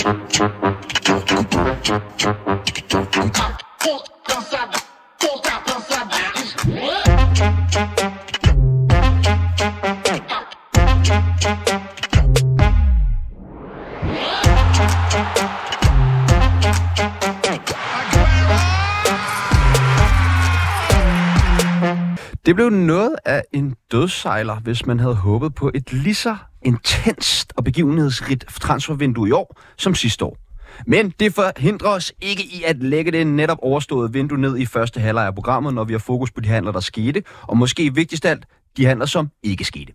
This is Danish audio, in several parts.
Det blev noget af en dødsejler, hvis man havde håbet på et lige så intenst og begivenhedsrigt transfervindue i år som sidste år. Men det forhindrer os ikke i at lægge det netop overståede vindue ned i første halvleg af programmet, når vi har fokus på de handler, der skete, og måske vigtigst af alt, de handler, som ikke skete.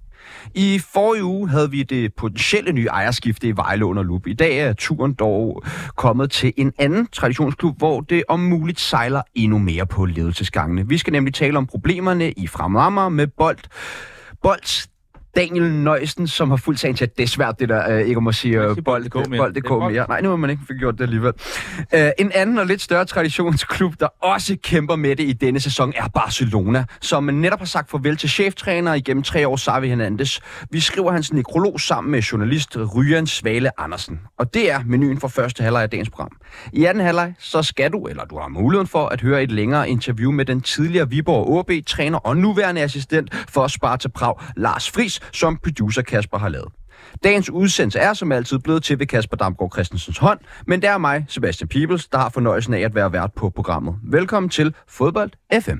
I forrige uge havde vi det potentielle nye ejerskifte i Vejle under lup. I dag er turen dog kommet til en anden traditionsklub, hvor det om muligt sejler endnu mere på ledelsesgangene. Vi skal nemlig tale om problemerne i Fremrammer med Bold. Bolds Daniel Nøjsen, som har fuldt sagen til, at det er svært, det der, øh, ikke om at sige øh, mere. bold, bold. mere. Nej, nu har man ikke fik gjort det alligevel. Øh, en anden og lidt større traditionsklub, der også kæmper med det i denne sæson, er Barcelona, som netop har sagt farvel til cheftræner igennem tre år, Xavi Hernandez. Vi skriver hans nekrolog sammen med journalist Ryan Svale Andersen. Og det er menuen for første halvleg af dagens program. I anden halvleg, så skal du, eller du har muligheden for, at høre et længere interview med den tidligere Viborg OB-træner og nuværende assistent for Sparta Prag, Lars Fris, som producer Kasper har lavet. Dagens udsendelse er som altid blevet til ved Kasper Damgaard Christensens hånd, men det er mig, Sebastian Peebles, der har fornøjelsen af at være vært på programmet. Velkommen til Fodbold FM.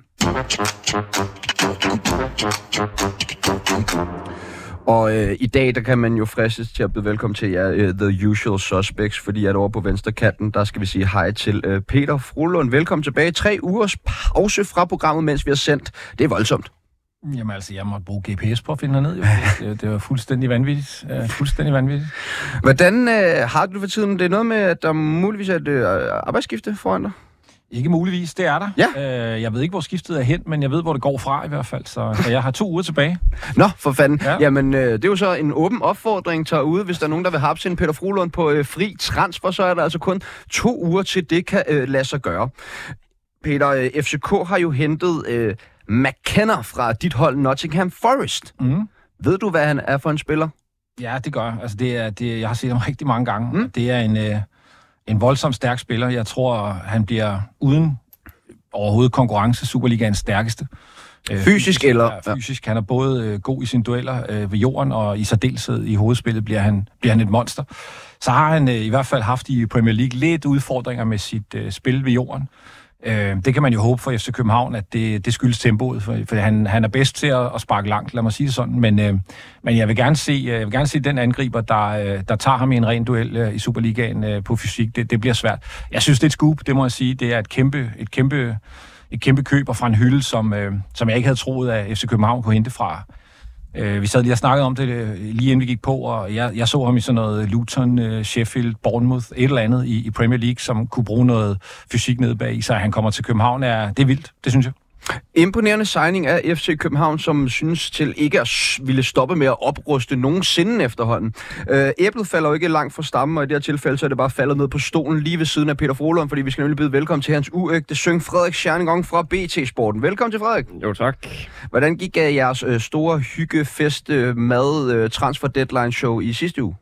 Og øh, i dag, der kan man jo fristes til at byde velkommen til jer, øh, The Usual Suspects, fordi at over på venstre kanten, der skal vi sige hej til øh, Peter Frulund. Velkommen tilbage. Tre ugers pause fra programmet, mens vi har sendt. Det er voldsomt. Jamen altså, jeg måtte bruge GPS på at finde ned. Jo. Det, det var fuldstændig vanvittigt. Uh, fuldstændig vanvittigt. Hvordan øh, har du for tiden? Det er noget med, at der muligvis er et øh, arbejdsskifte foran dig? Ikke muligvis, det er der. Ja. Uh, jeg ved ikke, hvor skiftet er hen, men jeg ved, hvor det går fra i hvert fald. Så, så jeg har to uger tilbage. Nå, for fanden. Ja. Ja. Jamen, øh, det er jo så en åben opfordring til ude. Hvis der er nogen, der vil have en Peter Frolund på øh, fri transfer, så er der altså kun to uger til det kan øh, lade sig gøre. Peter, øh, FCK har jo hentet øh, McKenna fra dit hold Nottingham Forest. Mm. Ved du, hvad han er for en spiller? Ja, det gør jeg. Altså, det er, det, jeg har set ham rigtig mange gange. Mm. Det er en, uh, en voldsomt stærk spiller. Jeg tror, han bliver uden overhovedet konkurrence Superligaens stærkeste. Øh, Fysisk eller- Ja, fysisk. Han er både øh, god i sine dueller øh, ved jorden, og i særdeleshed i hovedspillet bliver han, bliver han et monster. Så har han øh, i hvert fald haft i Premier League lidt udfordringer med sit øh, spil ved jorden. Øh, det kan man jo håbe for FC København, at det, det skyldes tempoet, for, for han, han er bedst til at, at sparke langt, lad mig sige det sådan. Men, øh, men jeg vil gerne se, øh, jeg vil gerne se den angriber, der, øh, der tager ham i en ren duel øh, i Superligaen øh, på fysik. Det, det bliver svært. Jeg synes, det er et scoop, det må jeg sige. Det er et kæmpe, et kæmpe, et kæmpe køber fra en hylde, som, øh, som jeg ikke havde troet, at FC København kunne hente fra. Øh, vi sad lige og snakkede om det, øh, lige inden vi gik på, og jeg, jeg så ham i sådan noget Luton, øh, Sheffield, Bournemouth, et eller andet i, i Premier League, som kunne bruge noget fysik nede bag i sig. Han kommer til København, er, det er vildt, det synes jeg. Imponerende signing af FC København, som synes til ikke at ville stoppe med at opruste nogensinde efterhånden. Øh, æblet falder jo ikke langt fra stammen, og i det her tilfælde så er det bare faldet ned på stolen lige ved siden af Peter Frohlund, fordi vi skal nemlig byde velkommen til hans uægte søn Frederik Scherningong fra BT Sporten. Velkommen til Frederik. Jo, tak. Hvordan gik uh, jeres uh, store hyggefest, uh, mad, transfer deadline show i sidste uge?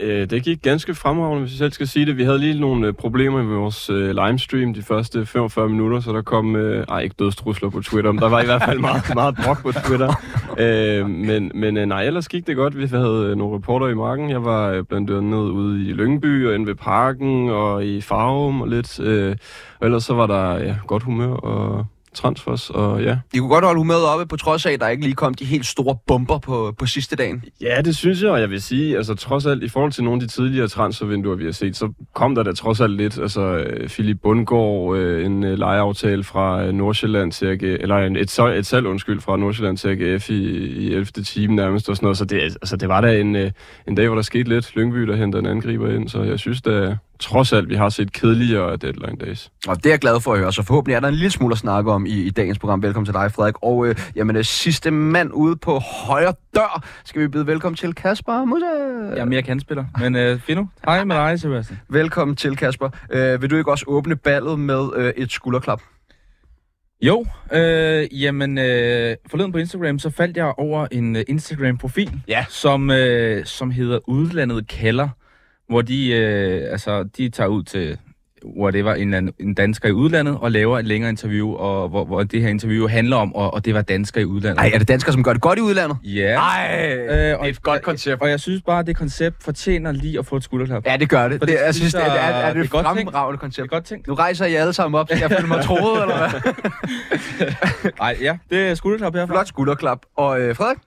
Øh, det gik ganske fremragende, hvis jeg selv skal sige det. Vi havde lige nogle øh, problemer med vores øh, livestream de første 45 minutter, så der kom, øh, ej ikke dødstrusler på Twitter, men der var i hvert fald meget, meget brok på Twitter. Øh, men men øh, nej, ellers gik det godt. Vi havde øh, nogle reporter i marken. Jeg var øh, blandt andet ude i Lyngby og inde ved parken og i Farum og lidt. Øh, og ellers så var der ja, godt humør og transfers, og ja. I kunne godt holde humøret oppe, på trods af, at der ikke lige kom de helt store bomber på, på sidste dagen. Ja, det synes jeg, og jeg vil sige, altså trods alt, i forhold til nogle af de tidligere transfervinduer, vi har set, så kom der da trods alt lidt. Altså, øh, Philip Bundgaard, øh, en øh, lejeaftale fra øh, Nordsjælland til AG, eller en, et, et salg, undskyld, fra Nordsjælland til AGF i, i 11. time nærmest og sådan noget. Så det, altså, det var da en, øh, en dag, hvor der skete lidt. Lyngby, der hentede en angriber ind, så jeg synes da, trods alt, vi har set kedeligere deadline days. Og det er jeg glad for at høre, så forhåbentlig er der en lille smule at snakke om i, i dagens program. Velkommen til dig, Frederik. Og øh, jamen, øh, sidste mand ude på højre dør, skal vi byde velkommen til Kasper Musa. Jeg er mere kandspiller. Men øh, Fino, hej med dig, Sebastian. Velkommen til, Kasper. Øh, vil du ikke også åbne ballet med øh, et skulderklap? Jo, øh, jamen øh, forleden på Instagram, så faldt jeg over en øh, Instagram-profil, Ja. som, øh, som hedder Udlandet kalder, hvor de, øh, altså, de tager ud til whatever, en, eller anden- en dansker i udlandet, og laver et længere interview, og hvor, hvor det her interview handler om, og, og det var dansker i udlandet. Ej, er det danskere, som gør det godt i udlandet? Ja. Ej, Øh, og, et godt koncept. Og jeg synes bare, at det koncept fortjener lige at få et skulderklap. Ja, det gør det. For det det jeg synes, det er, jeg- er, er det det er fremragende Det er koncept. godt tænkt. Nu rejser I alle sammen op, så jeg føler mig troet, eller hvad? Ej, ja, det er skulderklap herfra. Flot skulderklap. Og øh, Frederik?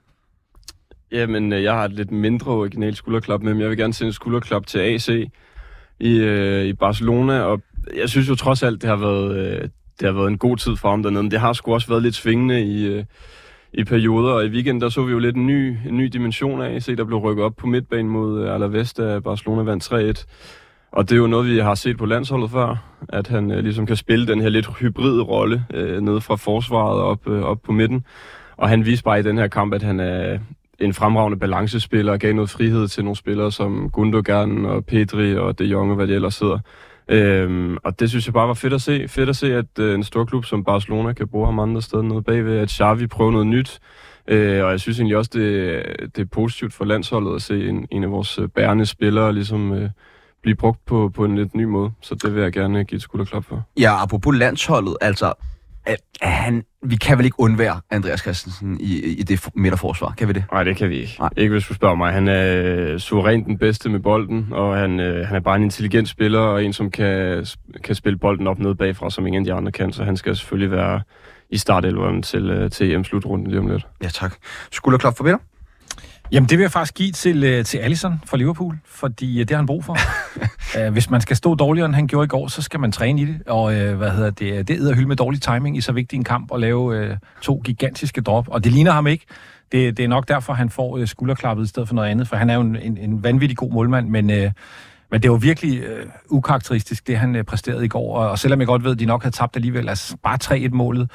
Jamen, øh, jeg har et lidt mindre originalt skulderklap med, men jeg vil gerne sende et skulderklap til AC i, øh, i Barcelona, og jeg synes jo trods alt, det har været, øh, det har været en god tid for ham dernede, men det har sgu også været lidt svingende i, øh, i perioder, og i weekenden der så vi jo lidt en ny, en ny dimension af AC, der blev rykket op på midtbanen mod øh, Alaves, da Barcelona vandt 3-1. Og det er jo noget, vi har set på landsholdet før, at han øh, ligesom kan spille den her lidt hybride rolle øh, nede fra forsvaret op, øh, op på midten. Og han viste bare i den her kamp, at han er en fremragende balancespiller gav noget frihed til nogle spillere som Gundogan og Pedri og De Jong og hvad de ellers hedder. Øhm, og det synes jeg bare var fedt at se. Fedt at se, at øh, en stor klub som Barcelona kan bruge ham andre steder nede bagved, at Xavi prøver noget nyt. Øh, og jeg synes egentlig også, det, det er positivt for landsholdet at se en, en af vores øh, bærende spillere ligesom øh, blive brugt på, på en lidt ny måde. Så det vil jeg gerne give et skulderklap for. Ja, apropos landsholdet, altså, at, at han, vi kan vel ikke undvære Andreas Christensen i, i det for- midterforsvar, kan vi det? Nej, det kan vi ikke. Nej. Ikke hvis du spørger mig. Han er øh, suverænt den bedste med bolden, og han, øh, han er bare en intelligent spiller, og en, som kan, kan spille bolden op ned bagfra, som ingen af de andre kan. Så han skal selvfølgelig være i startelveren til, øh, til EM-slutrunden lige om lidt. Ja, tak. Skulderklap for Peter? Jamen, det vil jeg faktisk give til, øh, til Allison fra Liverpool, fordi øh, det har han brug for. uh, hvis man skal stå dårligere, end han gjorde i går, så skal man træne i det. Og hvad hedder det, det er hylde med dårlig timing i så vigtig en kamp at lave to gigantiske drop. Og det ligner ham ikke. Det, det er nok derfor, han får skulderklappet i stedet for noget andet, for han er jo en, en, en vanvittig god målmand, men... Men det var virkelig øh, ukarakteristisk, det han øh, præsterede i går. Og, og selvom jeg godt ved, at de nok havde tabt alligevel, altså bare 3-1-målet.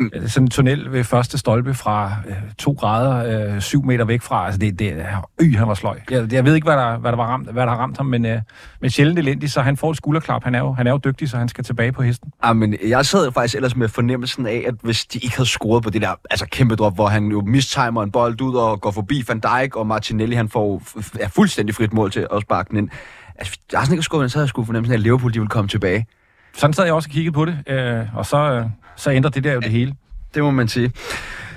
Mm. Sådan en tunnel ved første stolpe fra øh, to grader, øh, syv meter væk fra. Altså det, det øh, han var sløj. Jeg, jeg ved ikke, hvad der, hvad der, var ramt, hvad der har ramt ham, men, øh, men sjældent elendigt, så han får et skulderklap. Han er, jo, han er jo dygtig, så han skal tilbage på hesten. Ah, men jeg sad faktisk ellers med fornemmelsen af, at hvis de ikke havde scoret på det der altså kæmpe drop, hvor han jo mistimer en bold ud og går forbi Van Dijk, og Martinelli han får er fuldstændig frit mål til at sparke den ind. Altså, jeg har sådan ikke scoret, så havde jeg sgu fornemmelsen af, at Liverpool de ville komme tilbage. Sådan sad jeg også og kiggede på det, øh, og så, øh, så ændrer det der jo det hele. Det må man sige.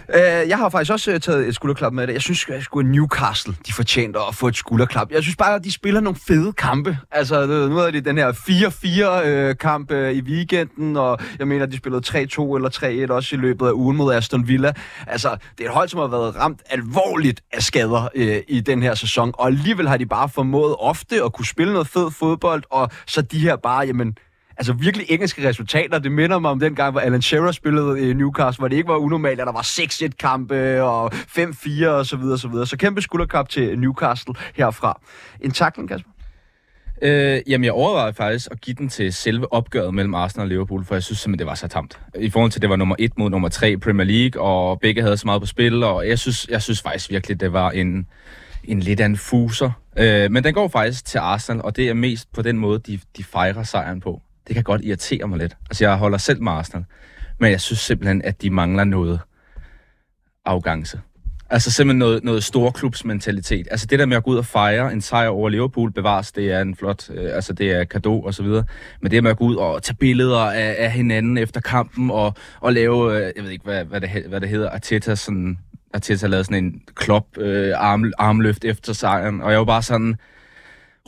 Uh, jeg har faktisk også uh, taget et skulderklap med det. Jeg synes at sgu, Newcastle de fortjente at få et skulderklap. Jeg synes bare, at de spiller nogle fede kampe. Altså, nu havde de den her 4-4-kamp øh, uh, i weekenden, og jeg mener, de spillede 3-2 eller 3-1 også i løbet af ugen mod Aston Villa. Altså, det er et hold, som har været ramt alvorligt af skader uh, i den her sæson, og alligevel har de bare formået ofte at kunne spille noget fed fodbold, og så de her bare, jamen, Altså virkelig engelske resultater. Det minder mig om den gang, hvor Alan Shearer spillede i Newcastle, hvor det ikke var unormalt, at der var 6-1 kampe og 5-4 og så videre, så videre. Så kæmpe skulderkap til Newcastle herfra. En takling, Kasper? Øh, jamen, jeg overvejede faktisk at give den til selve opgøret mellem Arsenal og Liverpool, for jeg synes simpelthen, det var så tamt. I forhold til, at det var nummer 1 mod nummer 3 i Premier League, og begge havde så meget på spil, og jeg synes, jeg synes faktisk virkelig, det var en, en lidt af en fuser. Øh, men den går faktisk til Arsenal, og det er mest på den måde, de, de fejrer sejren på. Det kan godt irritere mig lidt. Altså, jeg holder selv med Arsenal, men jeg synes simpelthen, at de mangler noget afgangse. Altså simpelthen noget, noget storklubsmentalitet. Altså det der med at gå ud og fejre en sejr over Liverpool bevares, det er en flot, øh, altså det er kado og så videre. Men det med at gå ud og tage billeder af, af hinanden efter kampen og, og lave, øh, jeg ved ikke hvad, hvad, det, hvad det hedder, Arteta sådan, Arteta lavede sådan en klop øh, arm, armløft efter sejren. Og jeg var bare sådan,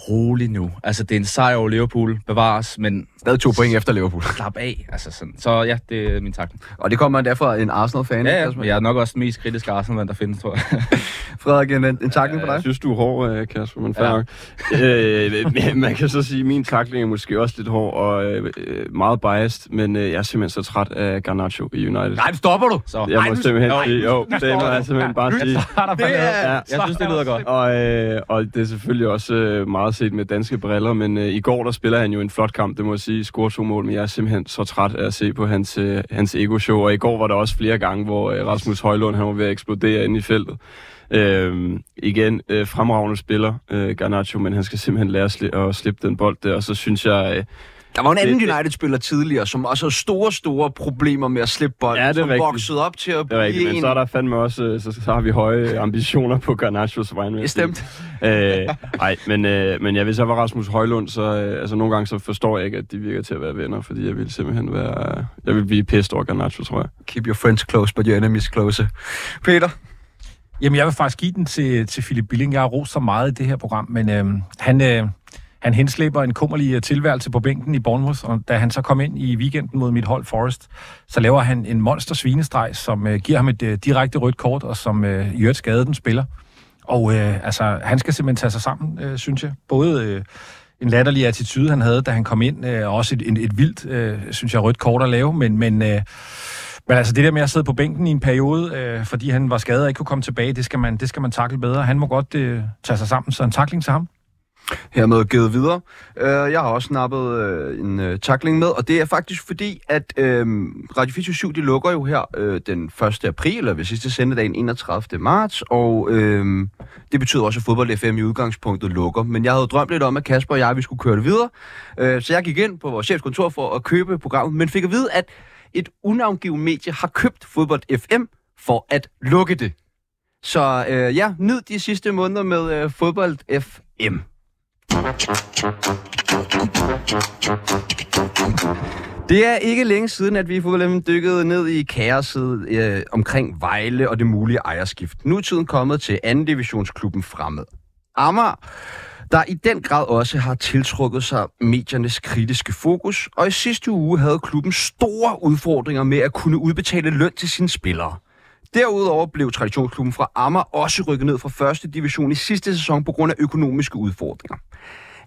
rolig nu. Altså det er en sejr over Liverpool, bevares, men Stadig to point efter Liverpool. slap af. Altså sådan. Så ja, det er min takning. Og det kommer derfor en Arsenal-fan. Ja, ja, jeg er nok også den mest kritiske Arsenal, der findes, tror jeg. Frederik, en, en takling for Jeg dig? synes, du er hård, øh, Kasper, men fair Ja. øh, man kan så sige, at min takling er måske også lidt hård og øh, meget biased, men øh, jeg er simpelthen så træt af Garnacho i United. Nej, stopper du! Så. Jeg må Ej, nu- simpelthen Jo, sige, jo, det må du. jeg simpelthen bare sige. Det er... Ja, Jeg synes, det lyder godt. Og, øh, og det er selvfølgelig også øh, meget set med danske briller, men øh, i går der spiller han jo en flot kamp, det må jeg sige, score to mål, men jeg er simpelthen så træt af at se på hans, øh, hans ego-show, og i går var der også flere gange, hvor øh, Rasmus Højlund han var ved at eksplodere inde i feltet. Øh, igen, øh, fremragende spiller, øh, Garnacho, men han skal simpelthen lære at, sli- at slippe den bold der, og så synes jeg... Øh, der var en anden Det- det- United-spiller tidligere, som også havde store, store problemer med at slippe bolden, Ja, det er som rigtigt. voksede op til at Det er rigtigt, blive men en... så er der fandme også, øh, så, så har vi høje ambitioner på Garnachos vegne. jeg sige. Bestemt. øh, men, øh, men ja, hvis jeg var Rasmus Højlund, så øh, altså, nogle gange så forstår jeg ikke, at de virker til at være venner, fordi jeg vil simpelthen være... Jeg vil blive pissed over Garnacho, tror jeg. Keep your friends close, but your enemies close. Peter? Jamen, jeg vil faktisk give den til, til Philip Billing. Jeg har rost så meget i det her program, men øh, han, øh, han henslæber en kummerlig øh, tilværelse på bænken i Bournemouth, og da han så kom ind i weekenden mod mit hold Forest, så laver han en monster svinestreg, som øh, giver ham et øh, direkte rødt kort, og som øh, i øvrigt skade den spiller. Og øh, altså, han skal simpelthen tage sig sammen, øh, synes jeg. Både øh, en latterlig attitude, han havde, da han kom ind, øh, og også et, et, et vildt, øh, synes jeg, rødt kort at lave, men, men øh, men altså det der med at sidde på bænken i en periode, øh, fordi han var skadet og ikke kunne komme tilbage, det skal man, det skal man takle bedre. Han må godt øh, tage sig sammen, så en takling til ham. Hermed givet videre. Uh, jeg har også nappet uh, øh, en uh, takling med, og det er faktisk fordi, at uh, Radio 24 de lukker jo her uh, den 1. april, eller ved sidste sendedagen 31. marts, og uh, det betyder også, at Fodbold FM i udgangspunktet lukker. Men jeg havde drømt lidt om, at Kasper og jeg vi skulle køre det videre, uh, så jeg gik ind på vores chefskontor for at købe programmet, men fik at vide, at et unavngivet medie har købt Fodbold FM for at lukke det. Så uh, ja, nyd de sidste måneder med uh, Fodbold FM. Det er ikke længe siden, at vi i fodboldlemmen dykkede ned i kaoset øh, omkring Vejle og det mulige ejerskift. Nu er tiden kommet til anden divisionsklubben fremad. Amager, der i den grad også har tiltrukket sig mediernes kritiske fokus, og i sidste uge havde klubben store udfordringer med at kunne udbetale løn til sine spillere. Derudover blev traditionsklubben fra Ammer også rykket ned fra første division i sidste sæson på grund af økonomiske udfordringer.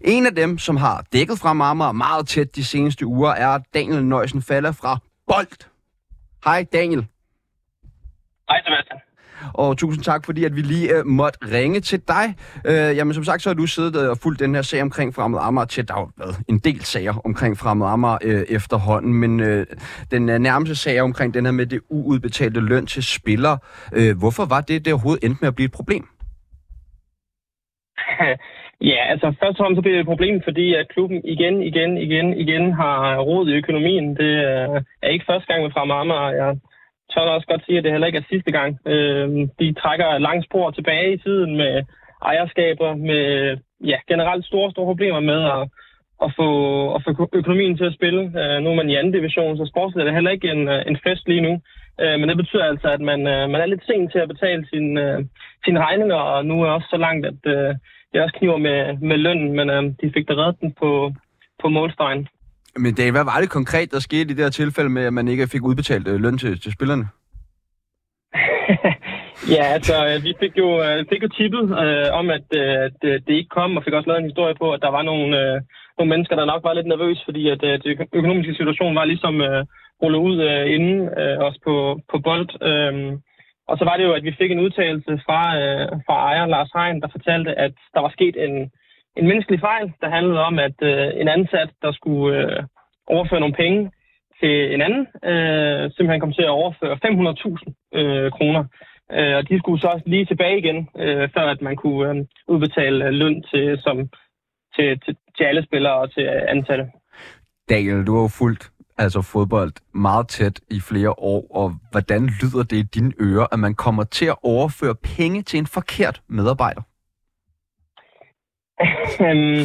En af dem, som har dækket fra Ammer meget tæt de seneste uger, er Daniel Nøjsen Falder fra Bold. Hej Daniel, Hej Sebastian og tusind tak, fordi at vi lige øh, måtte ringe til dig. Øh, jamen som sagt, så har du siddet øh, og fulgt den her sag omkring Fremad Amager til. Der har været en del sager omkring Fremad Amager øh, efterhånden, men øh, den øh, nærmeste sag er omkring den her med det uudbetalte løn til spillere. øh, hvorfor var det, det overhovedet endte med at blive et problem? Ja, altså først og fremmest så bliver det et problem, fordi at klubben igen, igen, igen, igen har råd i økonomien. Det øh, er ikke første gang med Fremad Amager. Jeg tør da også godt sige, at det heller ikke er sidste gang. Øh, de trækker langt spor tilbage i tiden med ejerskaber, med ja, generelt store, store problemer med at, at, få, at få økonomien til at spille. Øh, nu er man i anden division, så sportsligt er det heller ikke en, øh, en fest lige nu. Øh, men det betyder altså, at man, øh, man er lidt sent til at betale øh, sine øh, sin regninger, og nu er også så langt, at øh, det også kniver med, med lønnen, men øh, de fik da reddet den på, på målstregen. Men Daniel, hvad var det konkret, der skete i det her tilfælde med, at man ikke fik udbetalt øh, løn til, til spillerne? ja, altså, øh, vi fik jo, øh, fik jo tippet øh, om, at øh, det, øh, det ikke kom, og fik også lavet en historie på, at der var nogle, øh, nogle mennesker, der nok var lidt nervøse, fordi at øh, den økonomiske situation var ligesom øh, rullet ud øh, inden, øh, også på, på bold. Øh, og så var det jo, at vi fik en udtalelse fra, øh, fra ejer Lars Hein, der fortalte, at der var sket en, en menneskelig fejl, der handlede om, at øh, en ansat, der skulle øh, overføre nogle penge til en anden, øh, simpelthen kom til at overføre 500.000 øh, kroner. Øh, og de skulle så lige tilbage igen, øh, før at man kunne øh, udbetale øh, løn til, som, til, til, til alle spillere og til ansatte. Daniel, du har jo fulgt altså fodbold meget tæt i flere år, og hvordan lyder det i dine ører, at man kommer til at overføre penge til en forkert medarbejder? Øhm,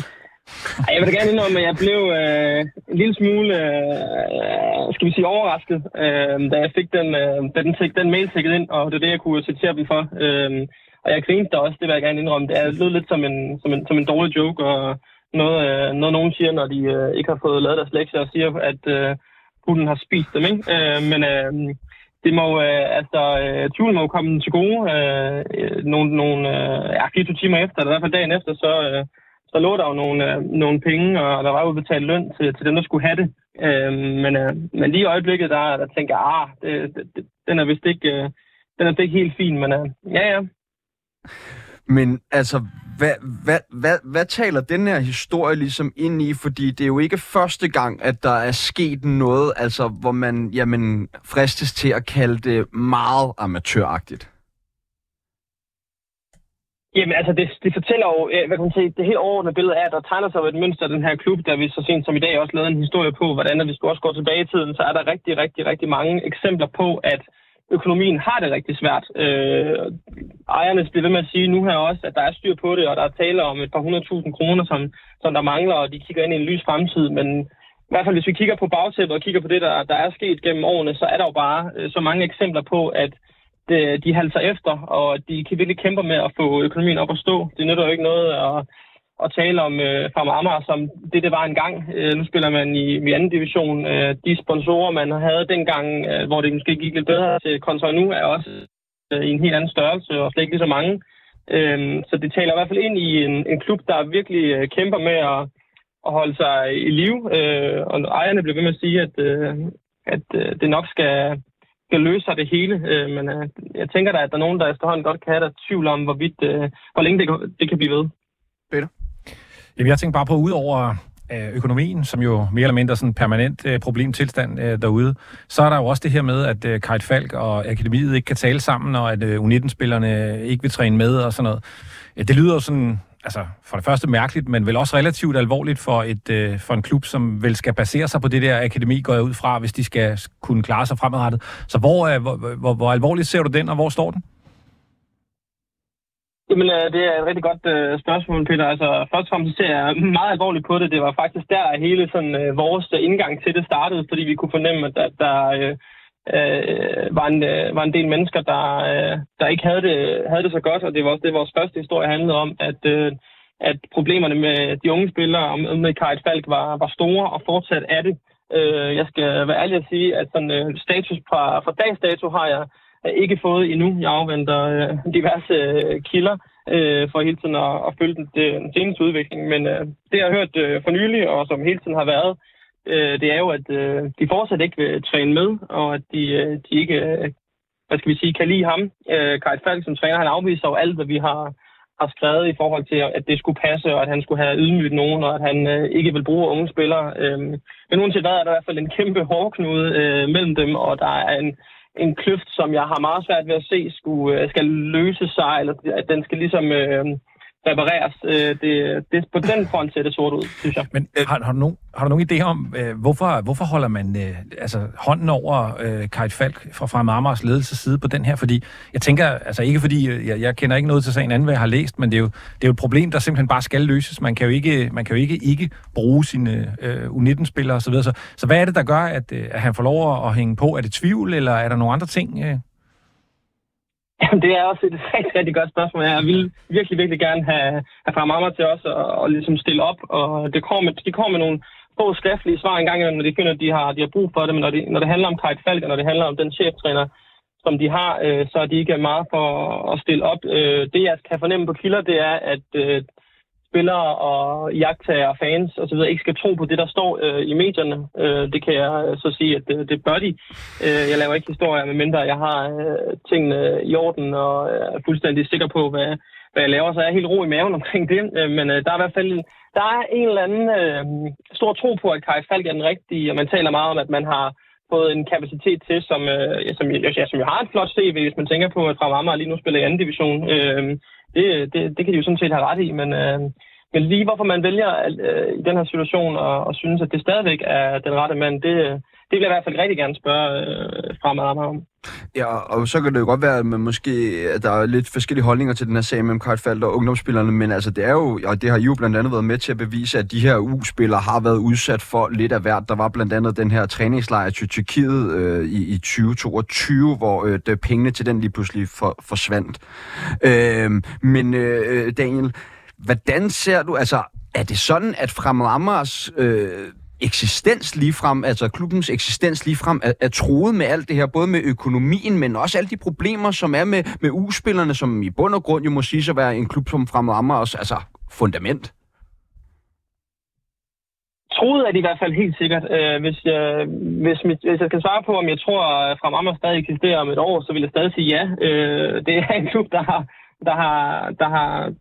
ej, jeg vil da gerne indrømme, at jeg blev øh, en lille smule, øh, skal vi sige, overrasket, øh, da jeg fik den, øh, da den, fik den mail tækket ind, og det er det, jeg kunne citere dem for. Øh, og jeg grinte da også, det vil jeg gerne indrømme. Det er lød lidt som en, som en, som en dårlig joke, og noget, øh, noget nogen siger, når de øh, ikke har fået lavet deres lektier, og siger, at øh, hunden har spist dem. Ikke? Øh, men øh, det må, øh, altså, øh, tvivlen må jo komme til gode øh, øh nogle, nogle øh, ja, 24 timer efter, eller i hvert fald dagen efter, så, øh, så lå der jo nogle, øh, nogle penge, og der var jo betalt løn til, til dem, der skulle have det. Øh, men, øh, men lige i øjeblikket, der, der tænker jeg, ah, det, det, den er vist ikke, øh, den er vist ikke helt fin, men øh, ja, ja. Men altså, hvad, hvad, hvad, hvad taler den her historie ligesom ind i? Fordi det er jo ikke første gang, at der er sket noget, altså, hvor man jamen, fristes til at kalde det meget amatøragtigt. Jamen altså, det, det fortæller jo, øh, hvad kan man sige, det helt overordnede billede er, at der tegner sig et mønster af den her klub, der vi så sent som i dag også lavede en historie på, hvordan at hvis du også går tilbage i tiden, så er der rigtig, rigtig, rigtig mange eksempler på, at økonomien har det rigtig svært. Øh, ejerne bliver ved med at sige nu her også, at der er styr på det, og der er tale om et par hundredtusind kroner, som, som der mangler, og de kigger ind i en lys fremtid, men i hvert fald hvis vi kigger på bagtæppet og kigger på det, der, der er sket gennem årene, så er der jo bare øh, så mange eksempler på, at det, de halser efter, og de kan virkelig kæmpe med at få økonomien op at stå. Det nytter jo ikke noget at, at tale om øh, Farm Amager som det, det var engang. Øh, nu spiller man i, i anden division. Øh, de sponsorer, man havde dengang, øh, hvor det måske gik lidt bedre til kontra nu, er også øh, i en helt anden størrelse, og slet ikke lige så mange. Øh, så det taler i hvert fald ind i en, en klub, der virkelig øh, kæmper med at, at holde sig i live. Øh, og ejerne bliver ved med at sige, at, øh, at øh, det nok skal skal løse sig det hele. Øh, men øh, jeg tænker da, at der er nogen, der efterhånden godt kan have der tvivl om, hvorvidt, øh, hvor længe det, det kan blive ved. Jamen, jeg tænker bare på, ud over øh, økonomien, som jo mere eller mindre sådan permanent øh, problemtilstand øh, derude, så er der jo også det her med, at øh, Kajt Falk og Akademiet ikke kan tale sammen, og at øh, U19-spillerne ikke vil træne med og sådan noget. Det lyder jo sådan altså, for det første mærkeligt, men vel også relativt alvorligt for, et, øh, for en klub, som vel skal basere sig på det der akademi, går jeg ud fra, hvis de skal kunne klare sig fremadrettet. Så hvor, øh, hvor, hvor, hvor alvorligt ser du den, og hvor står den? Jamen, øh, det er et rigtig godt øh, spørgsmål, Peter. Altså, først og fremmest ser jeg meget alvorligt på det. Det var faktisk der hele sådan, øh, vores indgang til det startede, fordi vi kunne fornemme, at der øh, øh, var, en, øh, var en del mennesker, der, øh, der ikke havde det, havde det så godt, og det var også det, vores første historie handlede om, at, øh, at problemerne med de unge spillere og med Kajt Falk var, var store og fortsat er det. Øh, jeg skal være ærlig at sige, at sådan, øh, status fra, fra dags dato har jeg ikke fået endnu. Jeg afventer øh, diverse øh, kilder øh, for hele tiden at, at følge den, øh, den seneste udvikling. Men øh, det, jeg har hørt øh, for nylig, og som hele tiden har været, øh, det er jo, at øh, de fortsat ikke vil træne med, og at de, øh, de ikke, øh, hvad skal vi sige, kan lide ham. Øh, Kajt Falk som træner, han afviser jo alt, hvad vi har, har skrevet i forhold til, at det skulle passe, og at han skulle have ydmygt nogen, og at han øh, ikke vil bruge unge spillere. Øh, men uanset hvad, er der i hvert fald en kæmpe hårdknude øh, mellem dem, og der er en, en kløft, som jeg har meget svært ved at se, skulle, øh, skal løse sig, eller at den skal ligesom... Øh, repareres. Øh, det, det, på den front ser det sort ud, synes jeg. Men øh, har, har, du nogen, har du nogen idé om, øh, hvorfor, hvorfor holder man øh, altså, hånden over øh, Kajt Falk fra, Frem Amars ledelse side på den her? Fordi jeg tænker, altså ikke fordi, øh, jeg, jeg kender ikke noget til sagen anden, hvad jeg har læst, men det er, jo, det er jo et problem, der simpelthen bare skal løses. Man kan jo ikke, man kan jo ikke, ikke bruge sine øh, U19-spillere osv. Så, så, så hvad er det, der gør, at, øh, at han får lov at hænge på? Er det tvivl, eller er der nogle andre ting? Øh? Jamen, det er også et rigtig, rigtig godt spørgsmål. Jeg vil virkelig, virkelig gerne have, have fra mamma til os og, og ligesom stille op. Og det kommer, de kommer med nogle få skriftlige svar engang, når de finder, at de har, de har brug for det. Men når, de, når det handler om Kajt Falk, og når det handler om den cheftræner, som de har, øh, så er de ikke meget for at stille op. Øh, det, jeg kan fornemme på kilder, det er, at øh, spillere og jagttager og fans osv. ikke skal tro på det, der står øh, i medierne. Øh, det kan jeg øh, så sige, at det, det bør de. Øh, jeg laver ikke historier, medmindre jeg har øh, tingene i orden og er fuldstændig sikker på, hvad, hvad jeg laver. Så jeg er helt ro i maven omkring det. Øh, men øh, der er i hvert fald der er en eller anden øh, stor tro på, at Kai Falk er den rigtige, og man taler meget om, at man har fået en kapacitet til, som, øh, som, ja, som jo har et flot CV, hvis man tænker på, at Frem Amager lige nu spiller i anden division. Øh, det, det, det kan de jo sådan set have ret i, men, øh, men lige hvorfor man vælger øh, i den her situation og, og synes, at det stadigvæk er den rette mand, det, det vil jeg i hvert fald rigtig gerne spørge øh, fremadrettet om. Ja, og så kan det jo godt være, at man måske, at der er lidt forskellige holdninger til den her sag mellem Kartfald og ungdomsspillerne, men altså det er jo, og det har jo blandt andet været med til at bevise, at de her U-spillere har været udsat for lidt af hvert. Der var blandt andet den her træningslejr til Tyrkiet øh, i, i 2022, hvor øh, det, pengene til den lige pludselig for, forsvandt. Øh, men øh, øh Daniel, hvordan ser du, altså er det sådan, at Fremad Amagers øh, eksistens ligefrem, altså klubbens eksistens ligefrem, er, er troet med alt det her, både med økonomien, men også alle de problemer, som er med, med uspillerne, som i bund og grund jo må sige at være en klub som Fremad Amagers, altså fundament? Troet er det i hvert fald helt sikkert. Øh, hvis, jeg, hvis, mit, hvis jeg skal svare på, om jeg tror, at Frem Amager stadig eksisterer om et år, så vil jeg stadig sige ja. Øh, det er en klub, der har, der har, der har,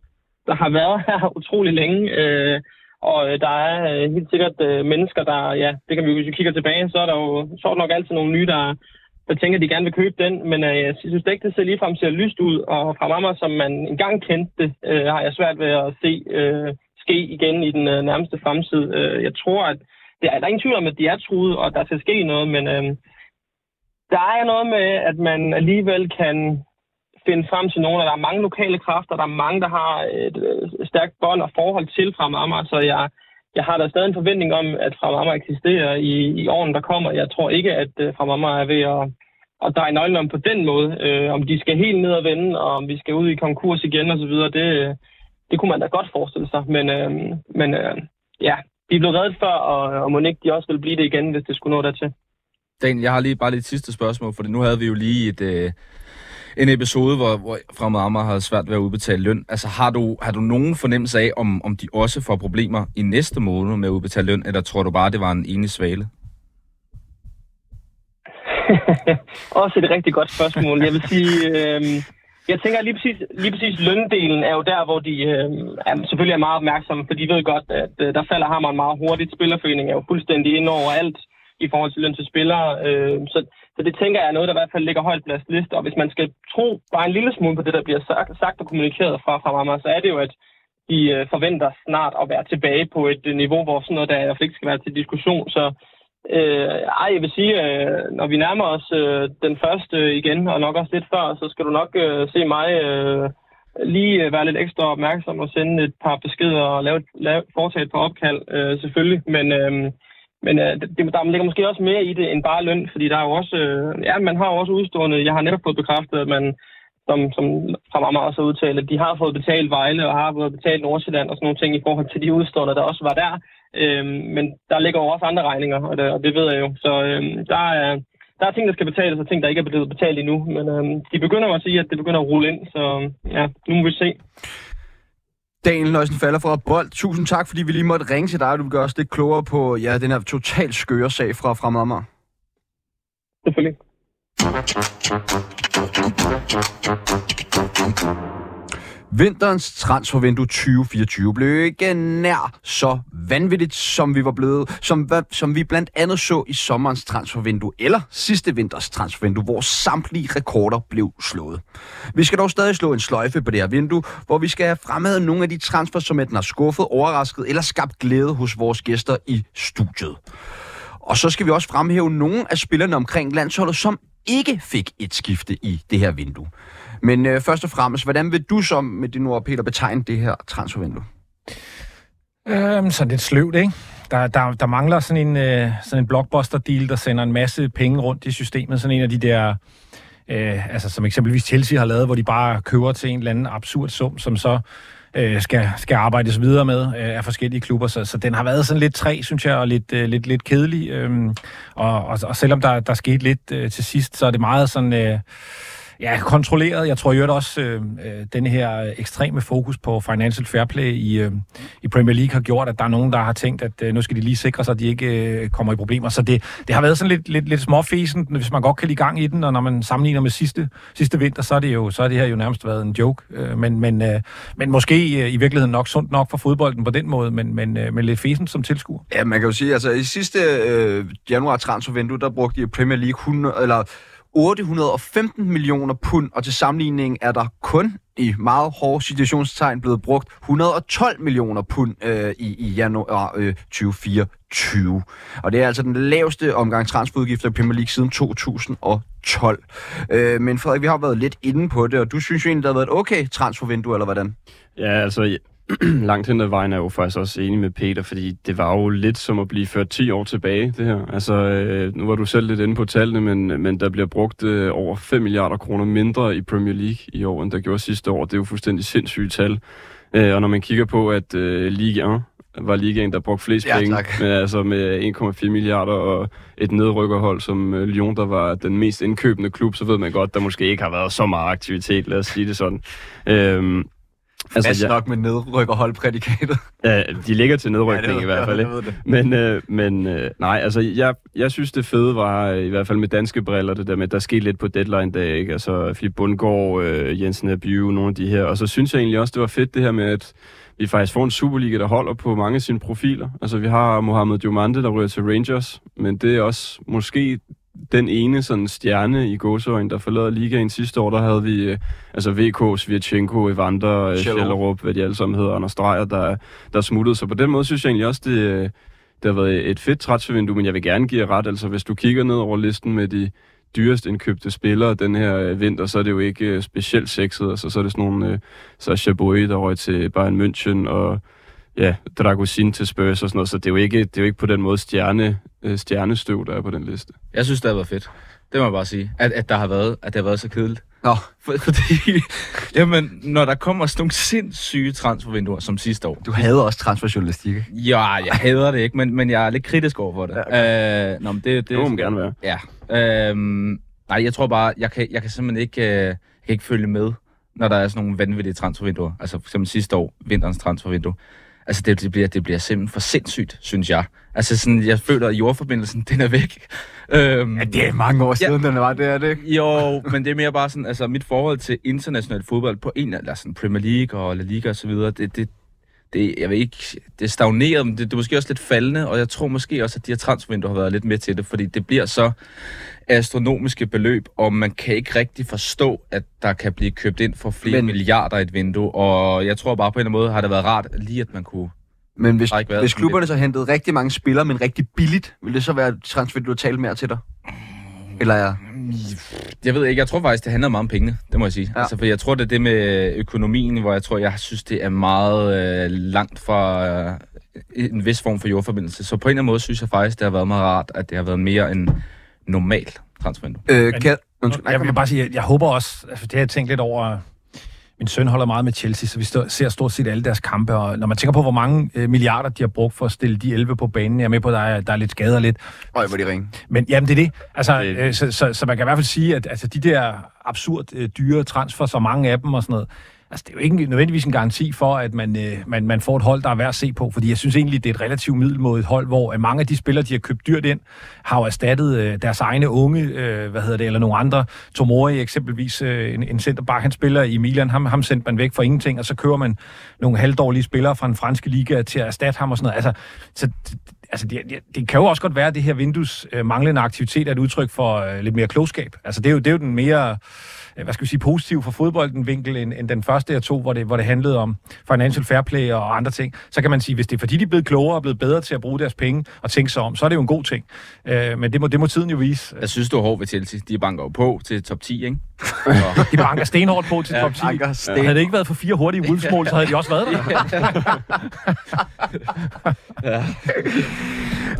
der har været her utrolig længe. Øh, og øh, der er øh, helt sikkert øh, mennesker, der, ja, det kan vi hvis vi kigger tilbage, så er der jo sjovt nok altid nogle nye, der, der tænker, at de gerne vil købe den, men øh, jeg synes ikke, det ser ligefrem ser lyst ud, og fra Amager, som man engang kendte det, øh, har jeg svært ved at se øh, ske igen i den øh, nærmeste fremtid. Øh, jeg tror, at det er, der er ingen tvivl om, at de er truet, og der skal ske noget, men øh, der er noget med, at man alligevel kan finde frem til nogen, og der er mange lokale kræfter, der er mange, der har et, øh, stærkt bånd og forhold til fra Amager, så jeg, jeg har da stadig en forventning om, at fra Amager eksisterer i, i årene, der kommer. Jeg tror ikke, at øh, uh, fra Amager er ved at, at dreje nøglen om på den måde. Øh, om de skal helt ned og vende, og om vi skal ud i konkurs igen osv., det, det kunne man da godt forestille sig. Men, øh, men øh, ja, de er blevet reddet før, og, og må ikke de også vil blive det igen, hvis det skulle nå dertil. Dan, jeg har lige bare lidt sidste spørgsmål, for nu havde vi jo lige et, øh, en episode, hvor, hvor Fremad Amager har svært ved at udbetale løn. Altså har du, har du nogen fornemmelse af, om, om de også får problemer i næste måned med at udbetale løn, eller tror du bare, det var en enig svale? også et rigtig godt spørgsmål. Jeg vil sige, øh, jeg tænker lige præcis, lige præcis løndelen er jo der, hvor de øh, er, selvfølgelig er meget opmærksomme, for de ved godt, at øh, der falder hammeren meget hurtigt. Spillerforeningen er jo fuldstændig ind over alt i forhold til løn til spillere. Øh, så, så det tænker jeg er noget, der i hvert fald ligger højt på deres liste. Og hvis man skal tro bare en lille smule på det, der bliver sagt, sagt og kommunikeret fra, fra Amager, så er det jo, at de øh, forventer snart at være tilbage på et øh, niveau, hvor sådan noget der i hvert fald ikke skal være til diskussion. Så øh, ej, jeg vil sige, øh, når vi nærmer os øh, den første igen, og nok også lidt før, så skal du nok øh, se mig øh, lige øh, være lidt ekstra opmærksom og sende et par beskeder og lave, lave foretage et par opkald, øh, selvfølgelig. Men øh, men øh, det, der ligger måske også mere i det end bare løn, fordi der er jo også, øh, ja, man har jo også udstående, jeg har netop fået bekræftet, at man, som, som fra mamma også har udtalt, at de har fået betalt Vejle og har fået betalt Nordsjælland og sådan nogle ting i forhold til de udstående, der også var der. Øh, men der ligger jo også andre regninger, og det, og det ved jeg jo. Så øh, der er, der er ting, der skal betales, og ting, der ikke er blevet betalt endnu. Men øh, de begynder at sige, at det begynder at rulle ind, så ja, nu må vi se. Daniel Nøjsen falder fra bold. Tusind tak, fordi vi lige måtte ringe til dig, og du gør os lidt klogere på ja, den her totalt skøre sag fra Fremad Amager. Selvfølgelig. Vinterens transfervindue 2024 blev ikke nær så vanvittigt, som vi var blevet, som, som vi blandt andet så i sommerens transfervindue, eller sidste vinters transfervindue, hvor samtlige rekorder blev slået. Vi skal dog stadig slå en sløjfe på det her vindue, hvor vi skal have fremhævet nogle af de transfer, som enten har skuffet, overrasket eller skabt glæde hos vores gæster i studiet. Og så skal vi også fremhæve nogle af spillerne omkring landsholdet, som ikke fik et skifte i det her vindue. Men øh, først og fremmest, hvordan vil du så med din ord, Peter, betegne det her transfervindue? Øhm, så lidt sløvt, ikke? Der, der, der mangler sådan en, øh, sådan en blockbuster-deal, der sender en masse penge rundt i systemet. Sådan en af de der, øh, altså som eksempelvis Chelsea har lavet, hvor de bare køber til en eller anden absurd sum, som så øh, skal, skal arbejdes videre med øh, af forskellige klubber. Så, så den har været sådan lidt træ, synes jeg, og lidt, øh, lidt, lidt kedelig. Øh, og, og, og selvom der, der skete lidt øh, til sidst, så er det meget sådan... Øh, Ja, kontrolleret. Jeg tror jo også, øh, øh, den her ekstreme fokus på financial fair play i, øh, i Premier League har gjort, at der er nogen, der har tænkt, at øh, nu skal de lige sikre sig, at de ikke øh, kommer i problemer. Så det, det har været sådan lidt, lidt, lidt småfesen, hvis man godt kan lide gang i den, og når man sammenligner med sidste, sidste vinter, så er det jo så er det her jo nærmest været en joke. Øh, men, men, øh, men måske øh, i virkeligheden nok sundt nok for fodbolden på den måde, men, men øh, med lidt fesen som tilskuer. Ja, man kan jo sige, altså i sidste øh, januar transfervindue, der brugte de Premier League 100, eller 815 millioner pund, og til sammenligning er der kun i meget hårde situationstegn blevet brugt 112 millioner pund øh, i, i januar øh, 2024. Og det er altså den laveste omgang transferudgifter i Premier League siden 2012. Øh, men Frederik, vi har været lidt inde på det, og du synes jo egentlig, der har været et okay transfervindue, eller hvordan? Ja, altså langt hen ad vejen er jeg jo faktisk også enig med Peter, fordi det var jo lidt som at blive ført 10 år tilbage, det her. Altså, øh, nu var du selv lidt inde på tallene, men, men der bliver brugt øh, over 5 milliarder kroner mindre i Premier League i år, end der gjorde sidste år. Det er jo fuldstændig sindssygt tal. Øh, og når man kigger på, at øh, Ligue 1 var ligaen, der brugte flest ja, penge, med, altså med 1,4 milliarder og et nedrykkerhold som øh, Lyon, der var den mest indkøbende klub, så ved man godt, der måske ikke har været så meget aktivitet, lad os sige det sådan. Øh, Altså, Fast ja. nok med nedrykkerholdprædikatet. Ja, de ligger til nedrykning ja, i hvert fald. Ikke? Men, øh, men øh, nej, altså jeg, jeg synes det fede var, øh, i hvert fald med danske briller, det der med, der skete lidt på deadline dag, ikke? Altså Philip Bundgaard, øh, Jensen Abiu, nogle af de her. Og så synes jeg egentlig også, det var fedt det her med, at vi faktisk får en Superliga, der holder på mange af sine profiler. Altså vi har Mohamed Diomande, der ryger til Rangers, men det er også måske den ene sådan stjerne i gåsøjne, der forlader ligaen sidste år, der havde vi øh, altså VK, Svirchenko, Evander, øh, Schellerup, hvad de alle sammen hedder, Anders Dreyer, der, der smuttede. Så på den måde synes jeg egentlig også, det, øh, det har været et fedt transfervindue, men jeg vil gerne give jer ret. Altså hvis du kigger ned over listen med de dyrest indkøbte spillere den her øh, vinter, så er det jo ikke øh, specielt sexet. Altså, så er det sådan nogle, øh, så er Chaboy, der røg til Bayern München, og ja, Dragusin til Spurs og sådan noget, så det er jo ikke, det er jo ikke på den måde stjerne, øh, stjernestøv, der er på den liste. Jeg synes, det har været fedt. Det må jeg bare sige. At, at, der har været, at det har været så kedeligt. Nå, For, fordi, jamen, når der kommer sådan nogle sindssyge transfervinduer som sidste år. du havde også transferjournalistik, ikke? Ja, jeg hader det ikke, men, men jeg er lidt kritisk over for det. Ja, øh, nå, men det, det, Det må man gerne være. Ja. Øhm, nej, jeg tror bare, jeg kan, jeg kan simpelthen ikke, øh, jeg kan ikke følge med, når der er sådan nogle vanvittige transfervinduer. Altså for eksempel sidste år, vinterens transfervindue. Altså det, det, bliver, det bliver simpelthen for sindssygt, synes jeg. Altså sådan, jeg føler, at jordforbindelsen, den er væk. Øhm, Ja, det er mange år siden, ja. den var det, er det ikke? jo, men det er mere bare sådan, altså mit forhold til international fodbold på en eller sådan Premier League og La Liga og så videre, det, det, det, jeg ved ikke, det er stagneret, men det, det er måske også lidt faldende, og jeg tror måske også, at de her transfervinduer har været lidt med til det, fordi det bliver så astronomiske beløb, og man kan ikke rigtig forstå, at der kan blive købt ind for flere Men- milliarder i et vindue, og jeg tror bare på en eller anden måde har det været rart lige, at man kunne... Men hvis, hvis klubberne så hentede rigtig mange spillere, men rigtig billigt, ville det så være et transfervindue, der talte mere til dig? Eller er... Jeg ved ikke, jeg tror faktisk, det handler meget om pengene, det må jeg sige. Ja. Ja. Altså, for jeg tror, det er det med økonomien, hvor jeg tror, jeg synes, det er meget øh, langt fra øh, en vis form for jordforbindelse. Så på en eller anden måde synes jeg faktisk, det har været meget rart, at det har været mere en normal transfervindue. Øh, kan... Undskyld, nej, Jeg kom vil bare sige, at jeg håber også, altså det har jeg tænkt lidt over, min søn holder meget med Chelsea, så vi stå, ser stort set alle deres kampe, og når man tænker på, hvor mange øh, milliarder de har brugt for at stille de 11 på banen, jeg er med på, at der er, der er lidt skader lidt, Øj, hvor de ringe. men jamen, det er det. Altså, Det- øh, så, så, så man kan i hvert fald sige, at altså, de der absurd øh, dyre transfer, så mange af dem og sådan noget, altså, det er jo ikke nødvendigvis en garanti for, at man, øh, man, man får et hold, der er værd at se på, fordi jeg synes egentlig, det er et relativt middelmådigt hold, hvor øh, mange af de spillere, de har købt dyrt ind, har jo erstattet øh, deres egne unge, øh, hvad hedder det, eller nogle andre. Tomori eksempelvis, øh, en, en centerback, han spiller i Milan, ham, ham sendte man væk for ingenting, og så kører man nogle halvdårlige spillere fra den franske liga til at erstatte ham og sådan noget. Altså, så, altså det, det, det kan jo også godt være, at det her vindues øh, manglende aktivitet er et udtryk for øh, lidt mere klogskab. Altså det er jo, det er jo den mere, øh, hvad skal vi sige, positiv for fodbolden vinkel, end, end den første jeg tog, hvor det, hvor det handlede om financial fair play og andre ting. Så kan man sige, hvis det er fordi, de er blevet klogere og blevet bedre til at bruge deres penge og tænke sig om, så er det jo en god ting. Øh, men det må, det må tiden jo vise. Jeg synes, du er hård ved Chelsea. De banker jo på til top 10, ikke? De banker stenhårdt på til Ja, top 10. Anker Og sten. havde det ikke været for fire hurtige Wolves-mål, så havde de også været der. Frederik,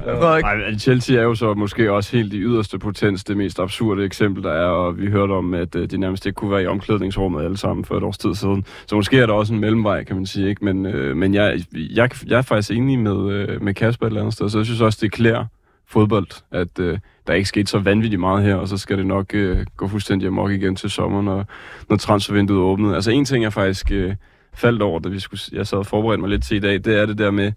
Nej, men Chelsea er jo så måske også helt i yderste potens det mest absurde eksempel, der er, og vi hørte om, at øh, de nærmest ikke kunne være i omklædningsrummet alle sammen for et års tid siden. Så måske er der også en mellemvej, kan man sige, ikke? Men, øh, men jeg, jeg, jeg er faktisk enig med, øh, med Kasper et eller andet sted, så jeg synes også, det klæder fodbold, at øh, der ikke skete så vanvittigt meget her, og så skal det nok øh, gå fuldstændig amok igen til sommer, når, når transfervinduet åbnede. Altså en ting, jeg faktisk øh, faldt over, da vi skulle, jeg sad og forberedte mig lidt til i dag, det er det der med,